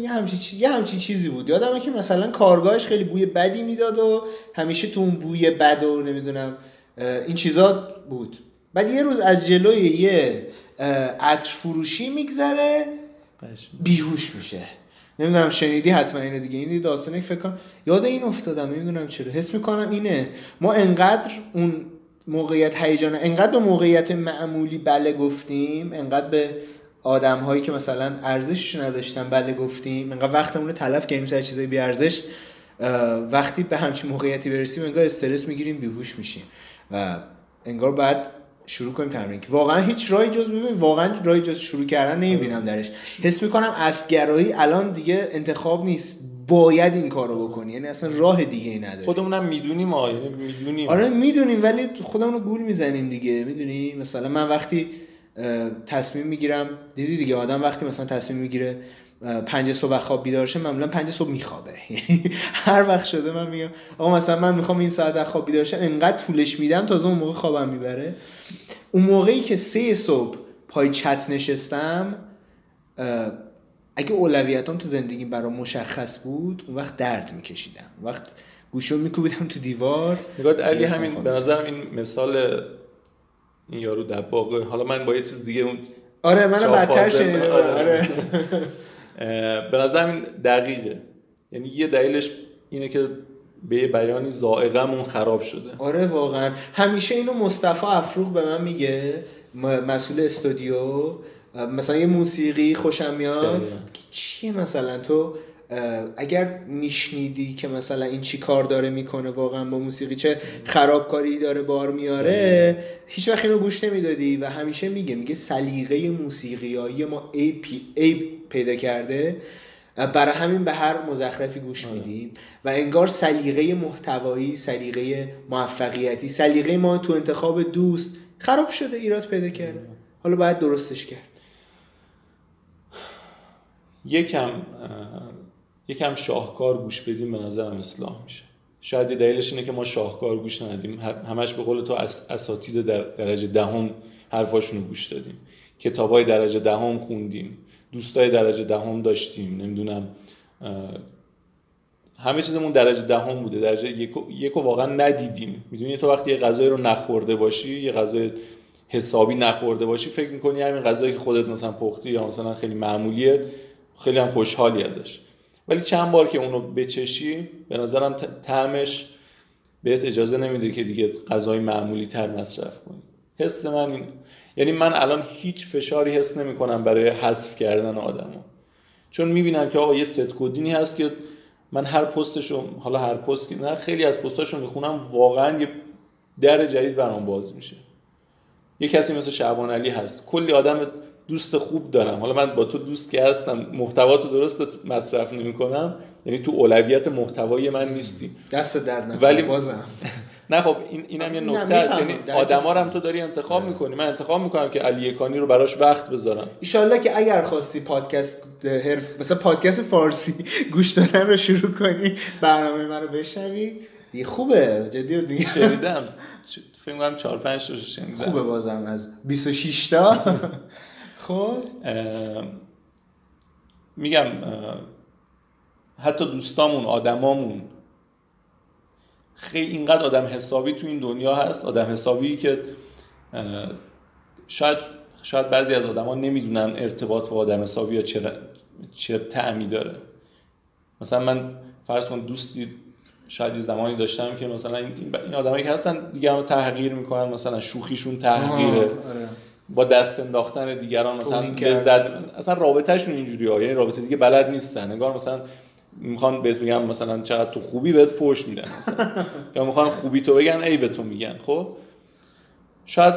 یه همچی, یه همچی چیزی بود. یادمه که مثلا کارگاهش خیلی بوی بدی می‌داد و همیشه تو اون بوی بد و نمی‌دونم این چیزا بود. بعد یه روز از جلوی یه عطر فروشی میگذره بیهوش میشه. نمی‌دونم شنیدی حتما اینه دیگه. این داستانی فکر کنم یاد این افتادم نمی‌دونم چرا. حس می‌کنم اینه. ما انقدر اون موقعیت هیجان انقدر به موقعیت معمولی بله گفتیم انقدر به آدم هایی که مثلا ارزشش نداشتن بله گفتیم انقدر وقتمون رو تلف کردیم سر چیزای بی ارزش وقتی به همچین موقعیتی برسیم انگار استرس می‌گیریم بیهوش میشیم. و انگار بعد شروع کنیم تمرین واقعا هیچ راهی جز ببین واقعا راهی جز شروع کردن نمی‌بینم درش. حس می‌کنم اصلگرایی الان دیگه انتخاب نیست. باید این کارو بکنی. یعنی اصلا راه دیگه ای نداره خودمونم می‌دونیم یعنی می‌دونیم. آره می‌دونیم ولی خودمون رو گول می‌زنیم دیگه. می‌دونی؟ مثلا من وقتی تصمیم می‌گیرم. دیدی دیگه آدم وقتی مثلا تصمیم می‌گیره پنج صبح خواب بیدار شه معمولا پنج صبح میخوابه. یعنی هر وقت شده من میگم آقا مثلا من می‌خوام این ساعت خواب بیدار شه انقدر طولش میدم تازه اون موقع خوابم می‌بره. اون موقعی که سه صبح پای چت نشستم اگه اولویتام تو زندگیم برای مشخص بود اون وقت درد میکشیدم. وقت گوشو میکوبیدم تو دیوار. نگاه علی همین به نظرم این مثال این یارو دباغه. حالا من با یه چیز دیگه اون آره منم بدتر شنیدم. آره, آره. *laughs* به نظرم این دقیقه. یعنی یه دلیلش اینه که به یه بیانی زائقمون خراب شده. آره واقعا. همیشه اینو مصطفی افروخ به من میگه مسئول استودیو. مثلا یه موسیقی خوشم میاد. چیه مثلا تو؟ اگر میشنیدی که مثلا این چی کار داره می‌کنه واقعا با موسیقی چه خرابکاری داره بار میاره هیچ وقت اینو گوش نمی‌دادی و همیشه میگه میگه سلیقه موسیقیایی ما ای پیدا کرده برای همین به هر مزخرفی گوش آره. میدیم و انگار سلیقه محتوایی سلیقه موفقیتی سلیقه ما تو انتخاب دوست خراب شده ایراد پیدا کرده حالا باید درستش کرد یکم یکم شاهکار گوش بدیم به نظرم اصلاح میشه. شاید دلیلش اینه که ما شاهکار گوش ندیم همش به قول تو اساتید در درجه دهم حرفاشونو گوش دادیم. کتابای درجه دهم خوندیم. دوستای درجه دهم داشتیم. نمی‌دونم همه چیزمون درجه دهم بوده. درجه یک و واقعا ندیدیم. می‌دونی تو وقتی یه غذای رو نخورده باشی یه غذای حسابی نخورده باشی فکر می‌کنی همین غذایی که خودت مثلا پختی یا مثلا خیلی معمولیه خیلی هم خوشحالی ازش. ولی چند بار که اونو بچشی به نظرم طعمش بهت اجازه نمیده که دیگه غذای معمولی تر مصرف کنی. حس من این یعنی من الان هیچ فشاری حس نمی کنم برای حذف کردن آدمو. چون می‌بینم که آقا یه ست کدینی هست که من هر پستشو حالا هر پست نه خیلی از پستاشو می‌خونم واقعا یه در جدید برام باز میشه. یه کسی مثل شعبان علی هست. کلی آدم دوست خوب دارم. حالا من با تو دوست که هستم محتوا تو درست مصرف نمی کنم یعنی تو اولویت محتوای من نیستی دست در ولی بازم. نه خب این اینم یه نکته است. یعنی آدما هم تو داری انتخاب می‌کنی. من انتخاب می‌کنم که علی کانی رو براش وقت بذارم. ان که اگر خواستی پادکست حرف مثلا پادکست فارسی گوش دادن رو شروع کنی برنامه منو بشنوی. دیگه خوبه. جدی دیگه شنیدم. فکر کنم 4 5 تا شنیدم. خوبه بازم. از 26 تا. *laughs* میگم حتی دوستامون آدمامون خیلی اینقدر آدم حسابی تو این دنیا هست آدم حسابی که شاید شاید بعضی از آدما نمی‌دونن ارتباط با آدم حسابی یا چه چه تعمی داره. مثلا من فرض کن دوستی شاید یه زمانی داشتم که مثلا این, این آدمایی که هستن دیگران رو تحقیر می‌کنن مثلا شوخیشون تحقیره. آره. با دست انداختن دیگران مثلا لذت اصلا رابطهشون اینجوری ها. یعنی رابطه دیگه بلد نیستن. نگار مثلا می‌خوان بهت بگم مثلا چقدر تو خوبی بهت فوش میدن مثلا. *laughs* یا می‌خوان خوبی تو بگن ای به تو میگن. خب؟ شاید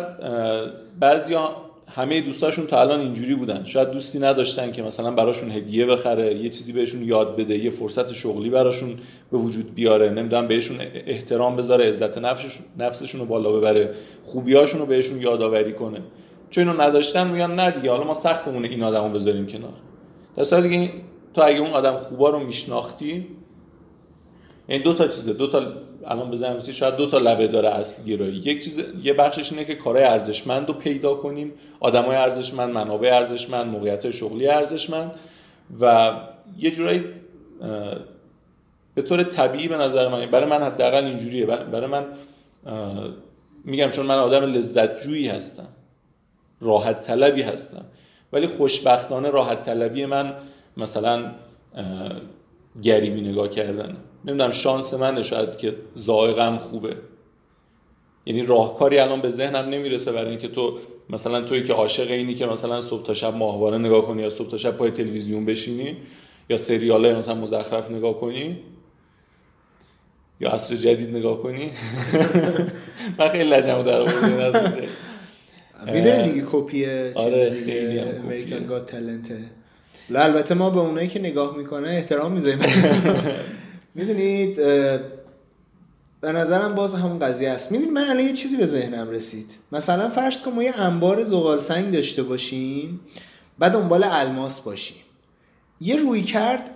بعضیا همه دوستاشون تا الان اینجوری بودن. شاید دوستی نداشتن که مثلا براشون هدیه بخره یه چیزی بهشون یاد بده یه فرصت شغلی براشون به وجود بیاره. نمی‌دونم بهشون احترام بذاره عزت نفسشون رو بالا ببره خوبیاشون رو بهشون یادآوری کنه. چون اینو نداشتن میگن نه دیگه حالا ما سختمونه این آدمو بذاریم کنار. در صورتی که تو اگه اون آدم خوبا رو میشناختی این دو تا چیزه دو تا الان بزنم شاید دو تا لبه داره اصل گرایی. یک چیز یه بخشش اینه که کارهای ارزشمند رو پیدا کنیم آدمای ارزشمند منابع ارزشمند موقعیت شغلی ارزشمند و یه جورایی به طور طبیعی به نظر من برای من حداقل اینجوریه. برای من میگم چون من آدم لذت جویی هستم. راحت طلبی هستم. ولی خوشبختانه راحت طلبی من مثلا گریوی نگاه کردن نمی‌دونم شانس منه شاید که زائقم خوبه. یعنی راهکاری الان به ذهنم نمی‌رسه برای اینکه تو مثلا توی که عاشق اینی که مثلا صبح تا شب ماهواره نگاه کنی یا صبح تا شب پای تلویزیون بشینی یا سریاله مثلا مزخرف نگاه کنی یا عصر جدید نگاه کنی. *laughs* من خیلی لجم در می‌دونی دیگه کپیه آره خیلی امریکن گاد تلنته البته ما به اونایی که نگاه می‌کنه احترام می‌ذاریم. *laughs* می‌دونید به نظرم باز همون قضیه است. می‌دونید من الان یه چیزی به ذهنم رسید. مثلا فرض کن ما یه انبار زغال سنگ داشته باشیم بعد دنبال الماس باشیم. یه روی کرد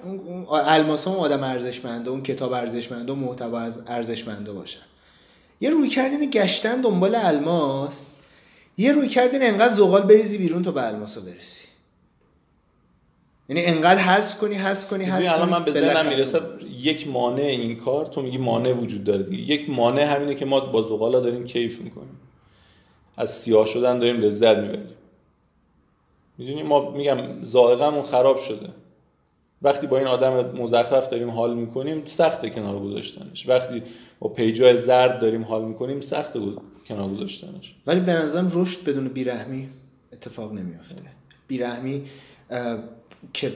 الماس هم آدم ارزشمنده اون کتاب ارزشمنده و محتوا ارزشمنده باشن. یه روی کرد اینه گشتن دنبال الماس. یه روی کرد اینه انقدر زغال بریزی بیرون تا به الماسا برسی. یعنی انقدر حذف کنی حذف کنی حذف کنی الان من به ذهنم می‌رسه یک مانع این کار تو میگی مانع وجود داره دیگه. یک مانع همینه که ما با زغالا داریم کیف می‌کنیم. از سیاه شدن داریم لذت می‌بریم. می‌دونی؟ ما میگم ذائقمون خراب شده. وقتی با این آدم مزخرف داریم حال می‌کنیم سخته کنار گذاشتنش. وقتی با پیجای زرد داریم حال می‌کنیم سخته کنار گذاشتنش. ولی به نظرم رشد بدون بیرحمی اتفاق نمیافته. بیرحمی که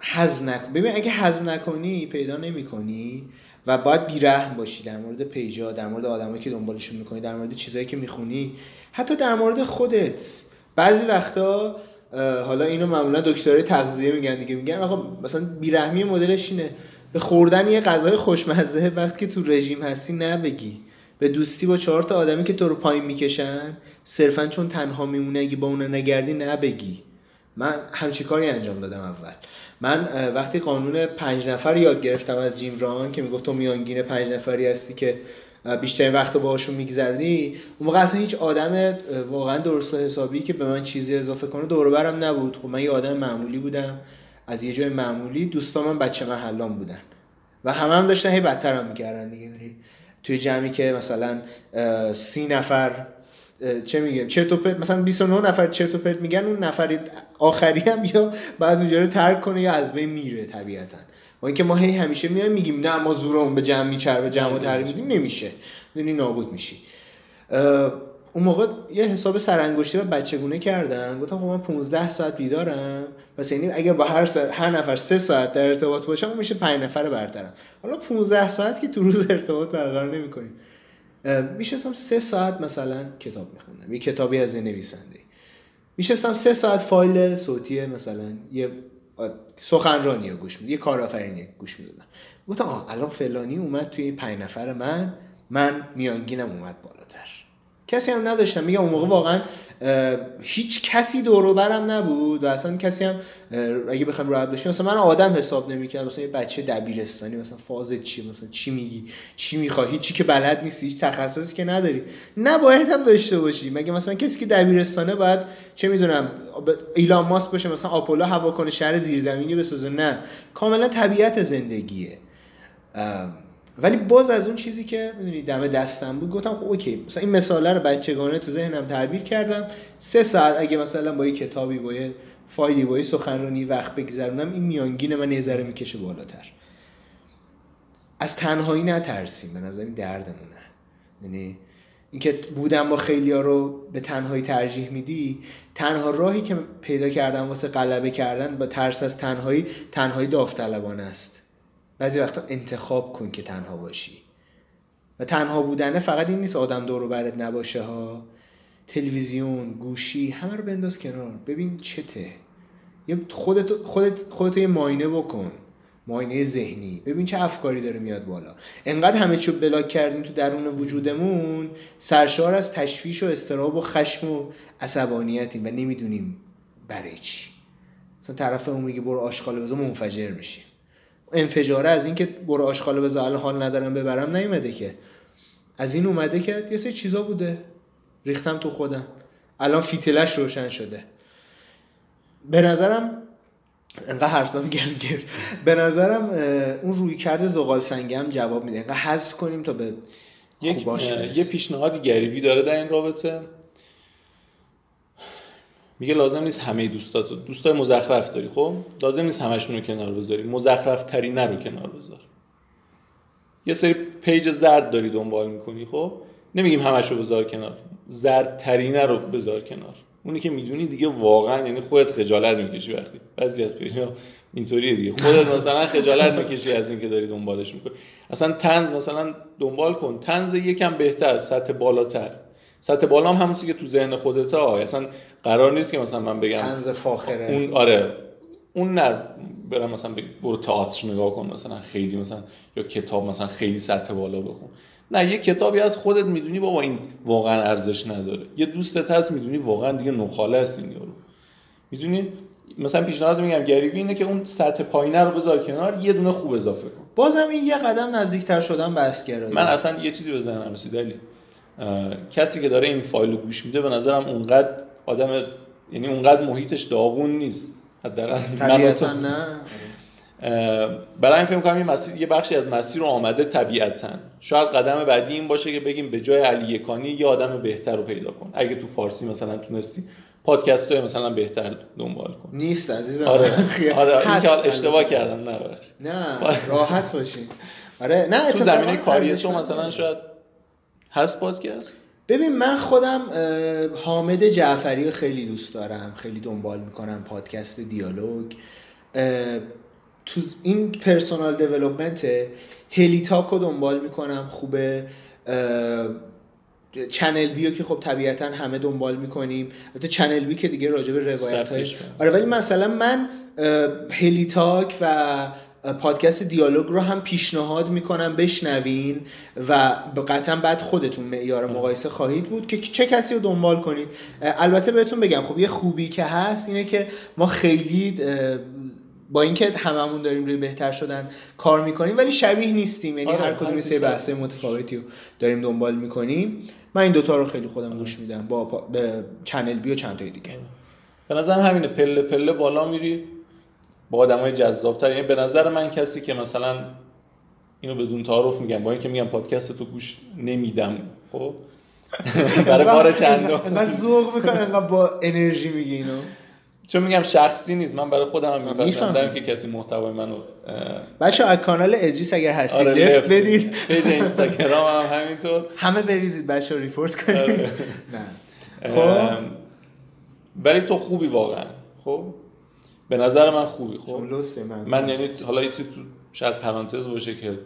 حزم نکن ببین اگه حزم نکنی پیدا نمی‌کنی و باید بیرحم باشی در مورد پیجا در مورد آدمایی که دنبالشون می‌کنی در مورد چیزایی که می‌خونی. حتی در مورد خودت. بعضی وقتا حالا اینو معمولا دکترای تغذیه میگن دیگه. میگن آقا مثلا بیرحمی مدلش اینه. به خوردن یه غذای خوشمزه وقتی که تو رژیم هستی نبگی. به دوستی با چهار تا آدمی که تو رو پایین می‌کشن صرفا چون تنها میمونه اگه با اون نگردی نبگی. من همچی کاری انجام دادم اول. من وقتی قانون پنج نفر یاد گرفتم از جیم ران که می‌گفت تو میانگین پنج نفری هستی که بیشترین وقت رو باهاشون میگذرنی اون موقع اصلا هیچ آدم واقعا درست و حسابی که به من چیزی اضافه کنه دور برم نبود. خب من یه آدم معمولی بودم از یه جای معمولی دوستان من بچه محلان بودن و همه هم داشتن هی بدتر هم می‌کردن دیگه. توی جمعی که مثلا سی نفر چه میگه چرت و پرت مثلا 29 نفر چرت و پرت میگن اون نفر آخری هم یا بعد اونجا رو ترک کنه یا از بین میره طبیعتا. با اینکه ما هی همیشه میایم میگیم نه ما زورمون به جمع میچر به جمع تغییر میدیم نمیشه. یعنی نابود میشی. اون موقع یه حساب سرانگشتی و بچگونه کردم. گفتم خب من 15 ساعت بیدارم. پس یعنی اگه با هر ساعت هر نفر 3 ساعت در ارتباط باشم میشه 5 نفر برترم. حالا 15 ساعت که تو روز ارتباط برقرار نمی‌کنیم. میشستم 3 ساعت مثلا کتاب میخوندم. یه کتابی از نویسنده. میشستم 3 ساعت فایل صوتی مثلا. یه سخنرانی رو گوش میدم یه کارآفرینی گوش می‌دادم. گفتم الان فلانی اومد توی 5 نفر من من میانگینم اومد بالاتر. کسی هم نداشتم. میگم اون موقع واقعا هیچ کسی دور برم نبود و اصلا کسی هم اگه بخوام راحت بشیم مثلا من آدم حساب نمی‌کرد مثلا یه بچه دبیرستانی مثلا فاز چی مثلا چی میگی چی می‌خوای چی که بلد نیستی هیچ تخصصی که نداری. نباید هم داشته باشی. مگه مثلا کسی که دبیرستانه باید چه می‌دونم ایلان ماسک باشه مثلا آپولو هوا کنه شهر زیرزمینی بسازه؟ نه. کاملا طبیعت زندگیه. ولی باز از اون چیزی که می‌دونی دم دستم بود گفتم خب اوکی. مثلا این مثاله رو بچگانه تو ذهنم تعبیر کردم. سه ساعت اگه مثلا با یه کتابی با یه فایلی با یه سخنرانی وقت بگذرونم این میانگین من یه ذره می‌کشه بالاتر. از تنهایی نترسیم به نظر دردمونه. یعنی اینکه بودن با خیلیا رو به تنهایی ترجیح میدی تنها راهی که پیدا کردن واسه غلبه کردن با ترس از تنهایی تنهایی داوطلبانه است. بعضی وقتا انتخاب کن که تنها باشی. و تنها بودنه فقط این نیست آدم دور برت نباشه ها. تلویزیون گوشی همه رو بنداز کنار. ببین چته. یه خودت خودت خودت یه ماینه بکن. ماینه ذهنی. ببین چه افکاری داره میاد بالا. انقدر همه چیو بلاک کردیم تو درون وجودمون سرشار از تشویش و استراب و خشم و عصبانیتیم و نمی‌دونیم برای چی. مثلا طرف اون میگه برو آشغال بزن منفجر میشی انفجاره از اینکه برو آشغال بذار حال ندارم ببرم نیومده که. از این اومده که یه سری چیزا بوده. ریختم تو خودم. الان فیتلش روشن شده. به نظرم انقدر حرسام گل گرد به نظرم اون روی کرده زغال سنگم جواب میده. انقدر حذف کنیم تا به یک یه پیشنهادی گریوی داره در این رابطه. میگه لازم نیست همه دوستات دوستای مزخرف داری خب؟ لازم نیست همشون رو کنار بذاری. مزخرف ترین رو کنار بذار. یه سری page زرد داری دنبال می‌کنی خب؟ نمیگیم همش رو بذار کنار. زرد ترینه رو بذار کنار. اونی که می‌دونی دیگه واقعا یعنی خودت خجالت می‌کشی وقتی. بعضی از page اینطوریه دیگه. خودت مثلا خجالت می‌کشی از اینکه داری دنبالش می‌کنی. اصلا طنز مثلا دنبال کن. طنز یکم بهتر سطح بالاتر. سطح بالا هم همونی که تو ذهن خودت ها اصلا قرار نیست که مثلا من بگم طنز فاخره. اون آره اون نه برم مثلا برو تئاتر نگاه کن مثلا خیلی مثلا یا کتاب مثلا خیلی سطح بالا بخون. نه یه کتابی از خودت می‌دونی بابا این واقعا ارزش نداره. یه دوستت هست می‌دونی واقعا دیگه نخاله است این یارو. می‌دونی؟ مثلا پیشنهاد میگم گریوی اینه که اون سطح پایینه رو بذار کنار یه دونه خوب اضافه کن. بازم این یه قدم نزدیکتر شدن به من اصلا یه چیزی به ذهنم رسید علی. کسی که داره این فایل رو گوش میده به نظرم اونقدر آدم یعنی اونقدر محیطش داغون نیست. حداقل طبیعتا نه. برای این فکر کنم مسیر یه بخشی از مسیر رو آمده طبیعتا. شاید قدم بعدی این باشه که بگیم به جای علی یکانی یه آدم بهتر رو پیدا کن. اگه تو فارسی مثلا تونستی پادکست های مثلا بهتر دنبال کن. نیست عزیزم. آره. *laughs* آره این اشتباه کردم نه نه راحت باشین آره نه تو زمینه کاری تو مثلا شاید هست پادکست؟ ببین من خودم حامد جعفری خیلی دوست دارم. خیلی دنبال می‌کنم پادکست دیالوگ. تو این personal development هلی تاک رو دنبال می‌کنم. خوبه چنل بی رو که خب طبیعتا همه دنبال می‌کنیم. حتی چنل بی که دیگه راجع به روایت های آره ولی مثلا من هلی تاک و پادکست دیالوگ رو هم پیشنهاد می‌کنم بشنوین و قطعا بعد خودتون معیار مقایسه خواهید بود که چه کسی رو دنبال کنید. البته بهتون بگم خب یه خوبی که هست اینه که ما خیلی با اینکه هممون داریم روی بهتر شدن کار می‌کنیم ولی شبیه نیستیم. یعنی آره، هر کدوم سه بحث متفاوتی رو داریم دنبال می‌کنیم. من این دوتا رو خیلی خودم گوش میدم با به چنل بی و چند تای دیگه. به نظرم همینه پله پله بالا میری. با آدمای جذابتر. یعنی به نظر من کسی که مثلا اینو بدون تعارف میگم با اینکه میگم پادکستتو گوش نمیدم خب؟ *laughs* برای بار چندم. انقدر ذوق می‌کنه انقدر با انرژی میگه اینو. چون میگم شخصی نیست من برای خودم هم میپسندم که کسی محتوای منو بچه از کانال ادریس اگر هستید آره left بدید. page اینستاگرام هم همینطور. همه بریزید بچه report کنید. آره. نه. خب؟ ولی تو خوبی واقعا. خب؟ به نظر من خوبی خب؟ من, من یعنی حالا یه تو شاید پرانتز باشه که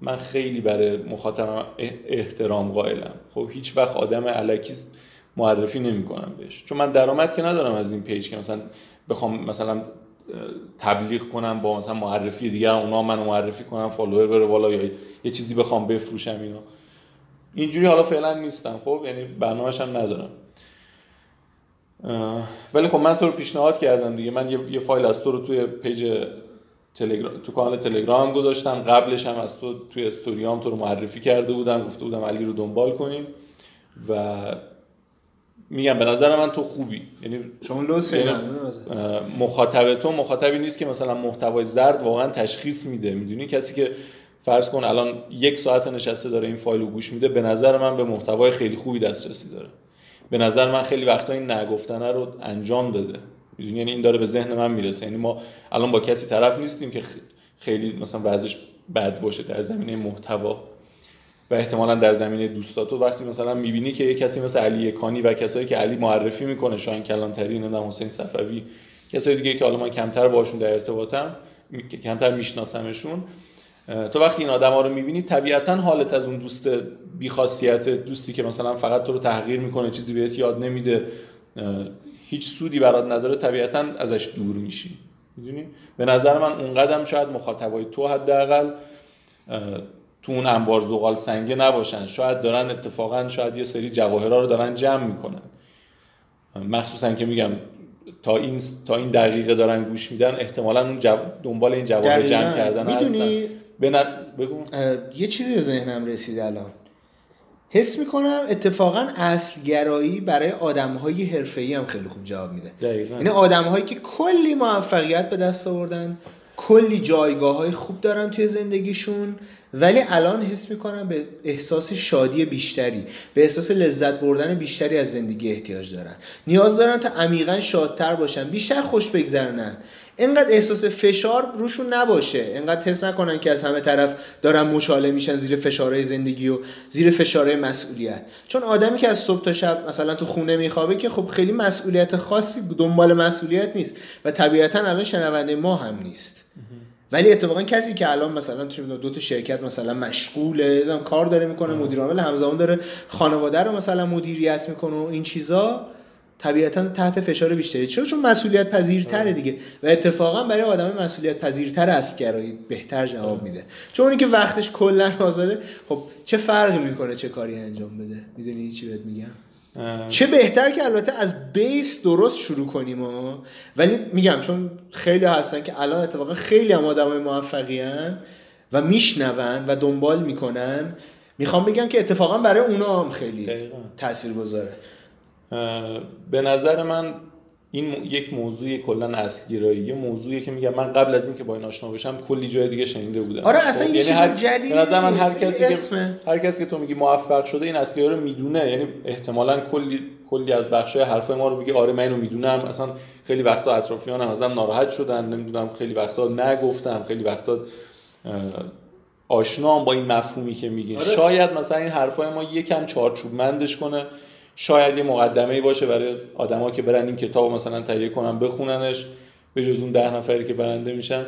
من خیلی برای مخاطبم احترام قائلم. خب هیچ وقت آدم الکی معرفی نمی‌کنم بهش. چون من درآمد که ندارم از این page که مثلا بخوام مثلا تبلیغ کنم با مثلا معرفی دیگر اونا منو معرفی کنم follower بره بالا یا یه چیزی بخوام بفروشم اینا. اینجوری حالا فعلا نیستم. خب یعنی برنامه‌ش هم ندارم. ولی خب من تو رو پیشنهاد کردم دیگه. من یه, فایل از تو رو توی پیج تلگرام تو کانال تلگرام گذاشتم. قبلش هم از تو توی استوریام تو رو معرفی کرده بودم. گفته بودم علی رو دنبال کنیم و میگم به نظر من تو خوبی. یعنی شما یعنی مخاطب تو مخاطبی نیست که مثلا محتوای زرد واقعا تشخیص میده. می‌دونی؟ کسی که فرض کن الان یک ساعت نشسته داره این فایل رو گوش میده به نظر من به محتوای خیلی خوبی دسترسی داره. به نظر من خیلی وقتا این نگفتنه رو انجام داده. یعنی این داره به ذهن من می‌رسه. یعنی ما الان با کسی طرف نیستیم که خیلی مثلا وضعش بد باشه در زمینه محتوا. و احتمالا در زمینه دوستاتو وقتی مثلا می‌بینی که یه کسی مثل علی کانی و کسایی که علی معرفی می‌کنه شاین کلانتری نمی‌دونم حسین صفوی کسایی دیگه که حالا من کمتر باشون در ارتباطم کمتر میشناسمشون تو وقتی این آدم ها رو می‌بینی طبیعتا حالت از اون دوست بیخاصیت دوستی که مثلا فقط تو رو تحقیر می‌کنه چیزی بهت یاد نمیده هیچ سودی برات نداره طبیعتا ازش دور میشی. می‌دونی؟ به نظر من اون قدم شاید مخاطبای تو حداقل تو اون انبار زغال سنگه نباشن. شاید دارن اتفاقا شاید یه سری جواهرها رو دارن جمع می‌کنن. مخصوصا که میگم تا این تا این دقیقه دارن گوش میدن احتمالا اون دنبال این جواهر جمع کردن هستن. بگو. یه چیزی به ذهنم رسید الان. حس می‌کنم اتفاقا اصلگرایی برای آدم های حرفه‌ای هم خیلی خوب جواب میده. یعنی آدم هایی که کلی موفقیت به دست آوردن کلی جایگاه های خوب دارن توی زندگیشون ولی الان حس می‌کنم به احساس شادی بیشتری به احساس لذت بردن بیشتری از زندگی احتیاج دارن. نیاز دارن تا عمیقا شادتر باشن. بیشتر خوش بگذرنن اینقدر احساس فشار روشون نباشه. اینقدر حس نکنن که از همه طرف دارن مشاله میشن زیر فشارهای زندگی و زیر فشارهای مسئولیت. چون آدمی که از صبح تا شب مثلا تو خونه میخوابه که خب خیلی مسئولیت خاصی دنبال مسئولیت نیست و طبیعتا الان شنونده ما هم نیست. ولی اتفاقا کسی که الان مثلا دو تا شرکت مثلا مشغوله کار داره می‌کنه مدیر عامل همزمان داره خانواده رو مثلا مدیریت می‌کنه و این چیزا طبیعتا تحت فشار بیشتری. چرا؟ چون مسئولیت پذیرتره دیگه. و اتفاقا برای آدم مسئولیت پذیرتر است گرایی بهتر جواب میده. چون اونی که وقتش کلا آزاده خب چه فرقی می‌کنه چه کاری انجام بده؟ می‌دونی چی بهت میگم؟ چه بهتر که البته از بیس درست شروع کنیم ها ولی میگم چون خیلی هستن که الان اتفاقا خیلی هم آدم های موفقی و میشنون و دنبال می‌کنن. می‌خوام بگم که اتفاقا برای اونا هم خیلی تاثیر گذاره به نظر من این یک موضوع کلا اصلگرایی یه موضوعی که میگم من قبل از اینکه با این آشنا بشم کلی جای دیگه شنیده بودم. آره اصلا یه یعنی چیز جدید به نظر من هر کسی که هر کسی که تو میگی موفق شده این اصلگرایی رو می‌دونه یعنی احتمالا کلی کلی از بخشای حرفای ما رو میگه آره من اینو می‌دونم. اصلا خیلی وقتا اطرافیانم ازم ناراحت شدن نمی‌دونم خیلی وقتا نگفتم خیلی وقتا آشنام با این مفهومی که میگین. آره. شاید مثلا این حرفای ما یکم چارچوب مندش کنه. شاید یه مقدمه ای باشه برای آدما که برن این کتاب مثلا تهیه کنن بخوننش به جز اون ده نفری که برنده میشن.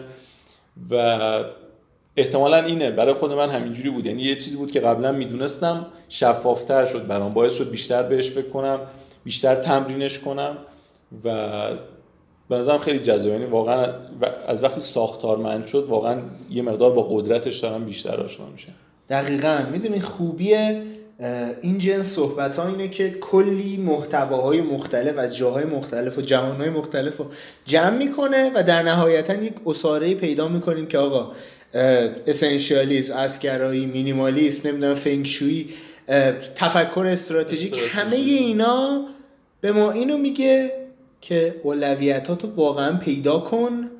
و احتمالا اینه. برای خود من همینجوری بود. یعنی یه چیزی بود که قبلا می‌دونستم شفافتر شد برام. باعث شد بیشتر بهش فکر کنم بیشتر تمرینش کنم. و به نظرم خیلی جذاب. یعنی واقعا از وقتی ساختارمند شد واقعا یه مقدار با قدرتش دارم بیشتر آشنا میشه دقیقا. می‌دونی خوبیه؟ این جنس صحبت ها اینه که کلی محتواهای مختلف از جاهای مختلف و جهانهای مختلف رو جمع می‌کنه و در نهایتا یک اصاره پیدا می‌کنیم که آقا اسنشیالیسم اسکرایی مینیمالیسم نمی‌دونم فنگشویی تفکر استراتژیک همه اینا به ما اینو میگه که اولویتات واقعا پیدا کن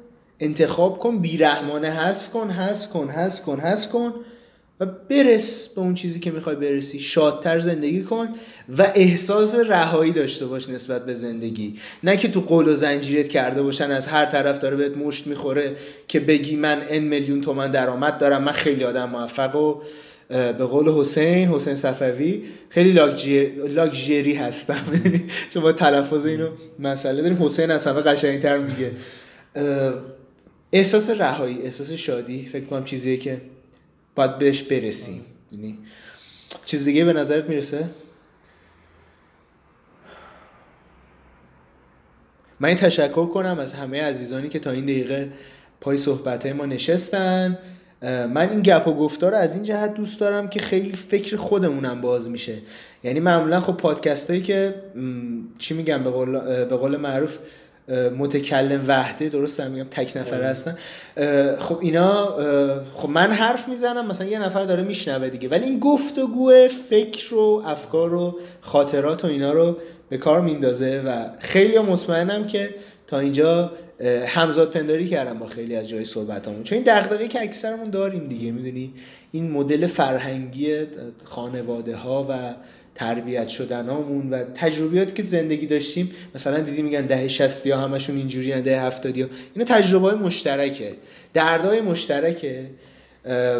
انتخاب کن بیرحمانه حذف کن حذف کن حذف کن حذف کن. و برس به اون چیزی که می‌خوای برسی. شادتر زندگی کن و احساس رهایی داشته باش نسبت به زندگی. نه که تو قول و زنجیرت کرده باشن از هر طرف داره بهت مشت می‌خوره که بگی من ان میلیون تومن درآمد دارم من خیلی آدم موفق و به قول حسین حسین صفوی خیلی لاکجری هستم. *laughs* چون با تلفظ اینو مسئله داریم. حسین از همه قشنگتر میگه. احساس رهایی احساس شادی فکر کنم چیزیه که باید بهش برسیم. یعنی چیز دیگه به نظرت می‌رسه؟ من این تشکر کنم از همه عزیزانی که تا این دقیقه پای صحبت ما نشستن. من این گپ و گفتار از این جهت دوست دارم که خیلی فکر خودمونم باز میشه. یعنی معمولا خب پادکست هایی که چی میگم به قول, به قول معروف متکلم وحده درست هم میگم تک نفره آره. هستن. خب اینا خب من حرف می‌زنم مثلا یه نفر داره میشنوه دیگه. ولی این گفتگو فکر و افکار و خاطرات و اینا رو به کار میندازه و خیلی مطمئنم که تا اینجا همزاد پنداری کردم با خیلی از جای صحبتامون. چون این دغدغه که اکثرمون داریم دیگه می‌دونی؟ این مدل فرهنگی خانواده ها و تربیت شدنامون و تجربیاتی که زندگی داشتیم مثلا دیدی میگن دهه 60 یا همشون اینجوری دهه 70 یا اینا تجربه های مشترکه. دردهای مشترکه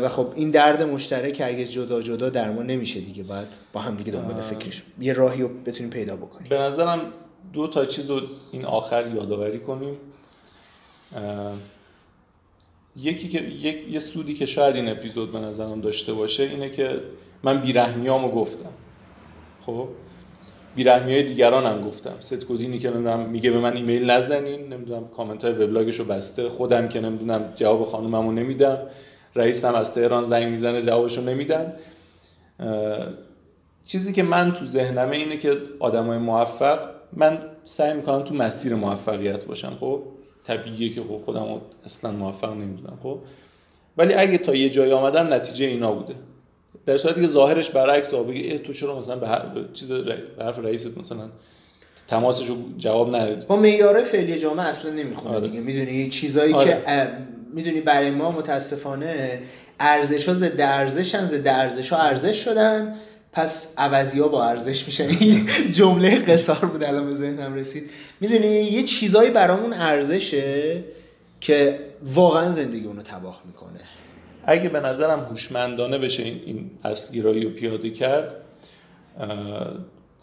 و خب این درد مشترک هرگز جدا جدا درمان نمیشه دیگه. باید با هم دیگه دنبال فکرش یه راهی رو بتونیم پیدا بکنیم. به نظرم دو تا چیز رو این آخر یادآوری کنیم. یکی که یک یه سودی که شاید این اپیزود به نظرم داشته باشه اینه که من بیرحمیامو گفتم. خب بیرحمی های دیگران هم گفتم. ست کدینی که نمی‌دونم میگه به من ایمیل نزنین نمی‌دونم کامنت های وبلاگشو بسته. خودم که نمی‌دونم جواب خانوممو نمیدم. رئیسم از تهران زنگ می‌زنه جوابشو نمیدم چیزی که من تو ذهنمه اینه که آدمای موفق من سعی می‌کنم تو مسیر موفقیت باشم. خب طبیعیه که خب خودم اصلا موفق نمی‌دونم. خب ولی اگه تا یه جای آمدم نتیجه اینا بوده. در صورتی که ظاهرش برعکس بگه تو چرا مثلا به هر چیز به حرف رئیست مثلا تماسش جواب ندادی با معیار فعلی جامعه اصلا نمی‌خونه آره. دیگه. می‌دونی؟ چیزایی آره. که می‌دونی برای ما متاسفانه ارزش ها ضد ارزشن ضد ارزش ها ارزش شدن. پس عوضی ها با ارزش میشن جمله قصار بود الان به ذهنم رسید. می‌دونی؟ یه چیزایی برامون ارزشه که واقعا زندگی اونو تباه می‌کنه. اگه به نظرم هوشمندانه بشه این, این اصلگیرایی رو پیاده کرد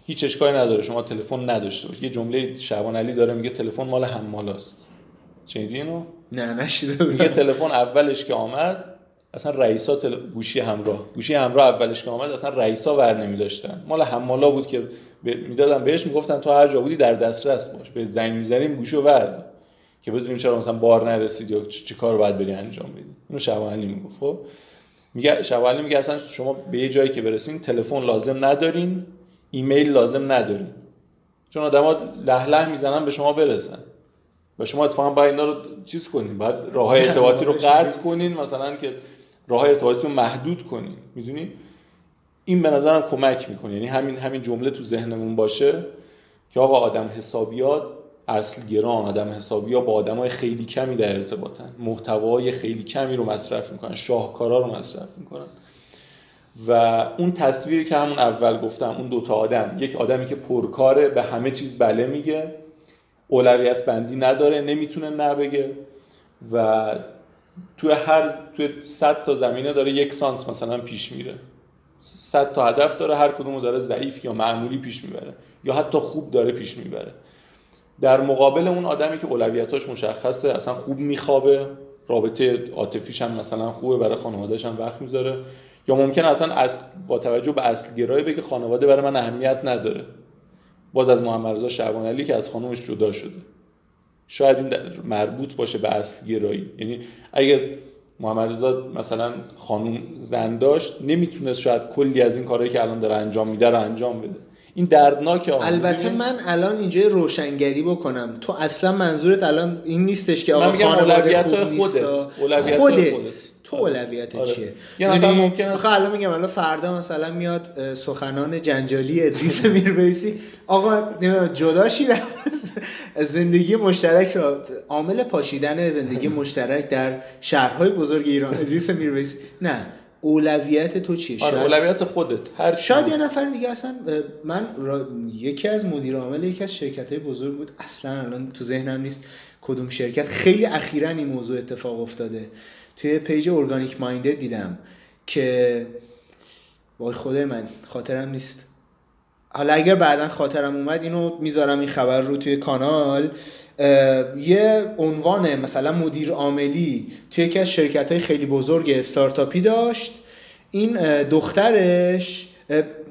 هیچ اشکالی نداره. شما تلفن نداشته باشید. یه جمله شعبان علی داره میگه تلفن مال حمالاست. شنیدی اینو؟ نه نشیده میگه تلفن اولش که آمد اصلا رئیسا تل... گوشی همراه. گوشی همراه اولش که آمد اصلا رئیسا ور نمی داشتن مال حمالا بود که ب... می‌دادن بهش می‌گفتن تو هر جا بودی در دسترس باش. به زنگ می‌زنیم گوشی رو ورد که بدونیم چرا مثلا بار نرسید یا چه کار باید بری انجام بدی. اینو شوانی می‌گفت خب؟ میگه شوانی میگه اصلا شما به یه جایی که برسین تلفن لازم ندارین ایمیل لازم ندارین. چون آدما له له می‌زنن به شما برسن. و شما اتفاقا باید اینا رو چیز کنین بعد راه *laughs* ارتباطی رو قطع کنین مثلا که راه ارتباطی رو محدود کنین. می‌دونی؟ این به نظرم کمک می‌کنه. یعنی همین همین جمله تو ذهنمون باشه که آقا آدم حسابیات اصل گران آدم حسابی ها با آدم های خیلی کمی در ارتباطن. محتوای خیلی کمی رو مصرف می‌کنن شاهکارا رو مصرف می‌کنن. و اون تصویری که همون اول گفتم اون دوتا آدم یک آدمی که پرکاره به همه چیز بله میگه اولویت بندی نداره نمی‌تونه نبگه و توی هر توی 100 تا زمینه داره یک سانت مثلا پیش میره. 100 تا هدف داره هر کدومو داره ضعیف یا معمولی پیش می‌بره یا حتی خوب داره پیش می‌بره. در مقابل اون آدمی که اولویتاش مشخصه اصلا خوب میخوابه رابطه عاطفیش هم مثلا خوبه برای خانوادهش هم وقت می‌ذاره. یا ممکن اصلا اصل با توجه به اصل گرایی بگه خانواده برای من اهمیت نداره. باز از محمد رضا شعبان علی که از خانومش جدا شده. شاید این مربوط باشه به اصل گرایی یعنی اگه محمد رضا مثلا خانوم زن داشت نمی‌تونست شاید کلی از این کارهایی که الان داره انجام میده رو انجام بده. این دردناکه البته من الان اینجا روشنگری بکنم. تو اصلا منظورت الان این نیستش که آقا خانواده خوب خودت. اولویت خودت. خودت. تو اولویت آره. چیه یه نفر یعنی ممکنه الان میگم الان فردا مثلا میاد سخنان جنجالی ادریس میربیسی آقا جدا *laughs* زندگی مشترک را عامل پاشیدن زندگی مشترک در شهرهای بزرگ ایران ادریس میرویس نه. اولویت تو چیه؟ آره اولویت خودت هر شاید یه نفر دیگه اصلا من یکی از مدیر عامل یکی از شرکت های بزرگ بود. اصلا الان تو ذهنم نیست کدوم شرکت. خیلی اخیرا این موضوع اتفاق افتاده. توی page organic minded دیدم که وای خدای من خاطرم نیست. حالا اگر بعدا خاطرم اومد اینو می‌ذارم این خبر رو توی کانال. یه عنوان مثلا مدیر عاملی توی یکی از شرکت های خیلی بزرگ استارتاپی داشت. این دخترش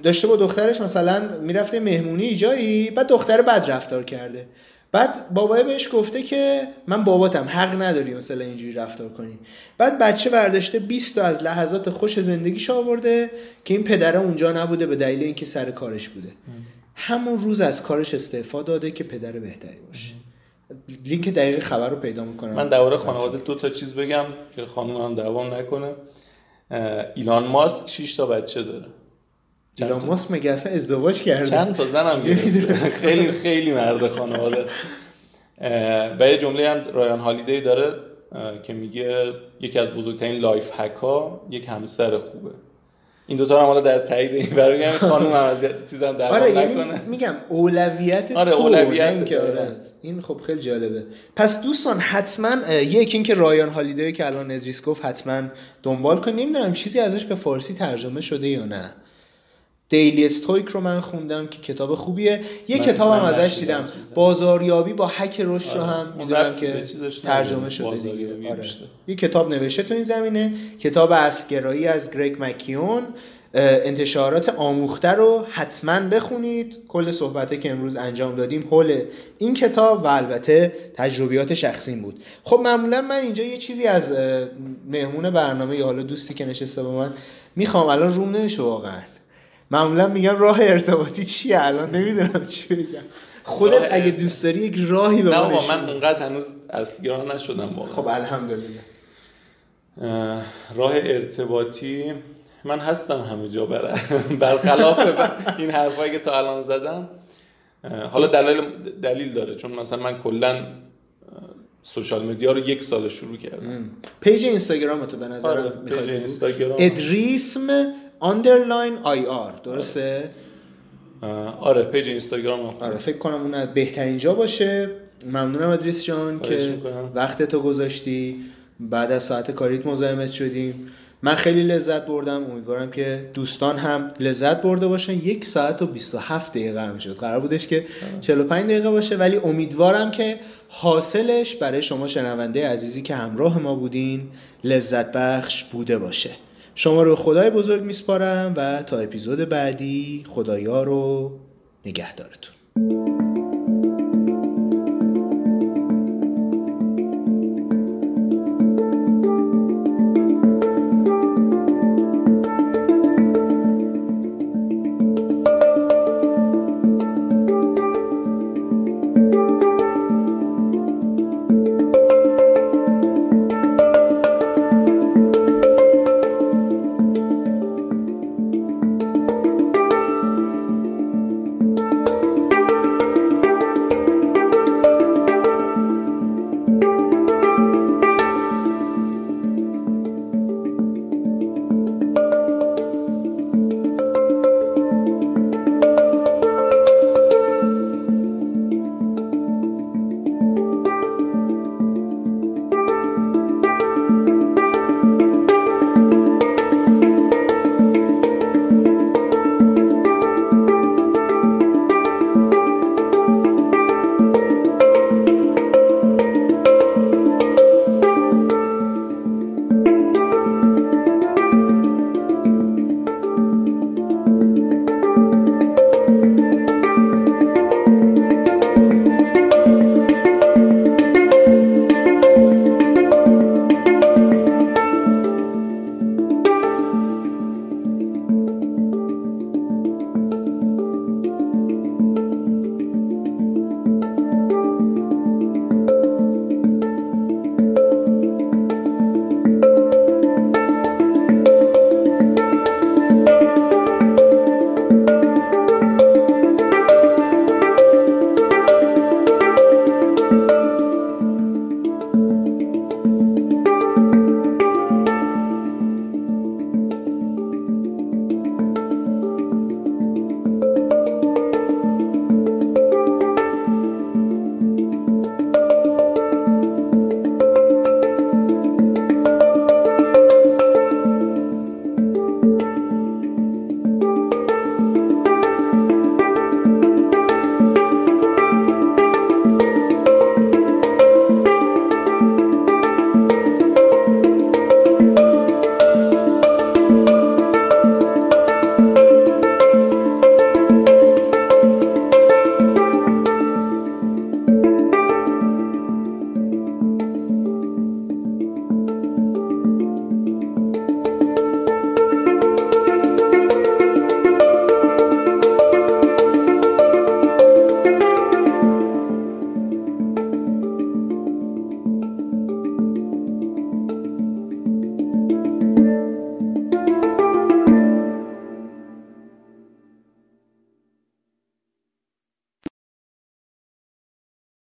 داشته با دخترش مثلا می‌رفته مهمونی جایی بعد دختر بد رفتار کرده. بعد بابای بهش گفته که من باباتم حق نداری مثلا اینجوری رفتار کنی. بعد بچه برداشته 20 تا از لحظات خوش زندگیش آورده که این پدره اونجا نبوده به دلیل اینکه سر کارش بوده. همون روز از کارش استعفا داده که پدر بهتری باشه. لینک دقیق خبر رو پیدا می‌کنم. من درباره خانواده دو تا چیز بگم که خانم هم دوام نکنه. ایلان ماسک 6 تا بچه داره. ایلان ماسک مگه اصلا ازدواج کرده؟ چند تا زنم *laughs* خیلی خیلی مرد خانواده. و یه جمله هم رایان هالیدی داره که میگه یکی از بزرگترین life hack ها یک همسر خوبه. این دوتا هم حالا در تایید این برای خانم هم از چیزم در آره یعنی میگم اولویت آره تو اولویت که آره. این خب خیلی جالبه. پس دوستان حتما یک اینکه رایان هالیدی که الان ادریس گفت حتما دنبال کنید نمی‌دونم چیزی ازش به فارسی ترجمه شده یا نه. دیلی استویک رو من خوندم که کتاب خوبیه. یه کتاب هم ازش دیدم. بازاریابی با حک رشد رو آره. هم می‌دونم که ترجمه شده دیگه. آره. یه کتاب نوشته تو این زمینه. کتاب اصلگرایی از گریگ مکیون. انتشارات آموخته رو حتما بخونید. کل صحبته که امروز انجام دادیم حول این کتاب و البته تجربیات شخصیم بود. خب معمولا من اینجا یه چیزی از مهمون برنامه یا حالا دوستی که نشسته با من می‌خوام. الان روم نمیشه واقعا. معمولا میگن راه ارتباطی چیه؟ الان نمی‌دونم چی بگم. خودت اگه دوست داری یک راهی به ما نه من اونقدر هنوز اصلیگرا نشدم واقعا. خب الحمدلله. راه ارتباطی من هستم همه جا برای *laughs* برخلاف این حرفایی که تا الان زدم. حالا دلیل دلیل داره چون مثلا من کلا social media رو یک سال شروع کردم. page اینستاگرام تو به نظر آره، page اینستاگرام. ادریسم underline I R درسته؟ آره. page اینستاگرام آره فکر کنم اون بهترین جا باشه. ممنونم ادریس جان که وقت تو گذاشتی. بعد از ساعت کاریت مزاحمت شدیم. من خیلی لذت بردم. امیدوارم که دوستان هم لذت برده باشن. یک ساعت و 27 دقیقه هم شد. قرار بودش که 45 دقیقه باشه. ولی امیدوارم که حاصلش برای شما شنونده عزیزی که همراه ما بودین لذت بخش بوده باشه. شما رو خدای بزرگ میسپارم و تا اپیزود بعدی خدایا رو نگهدارتون.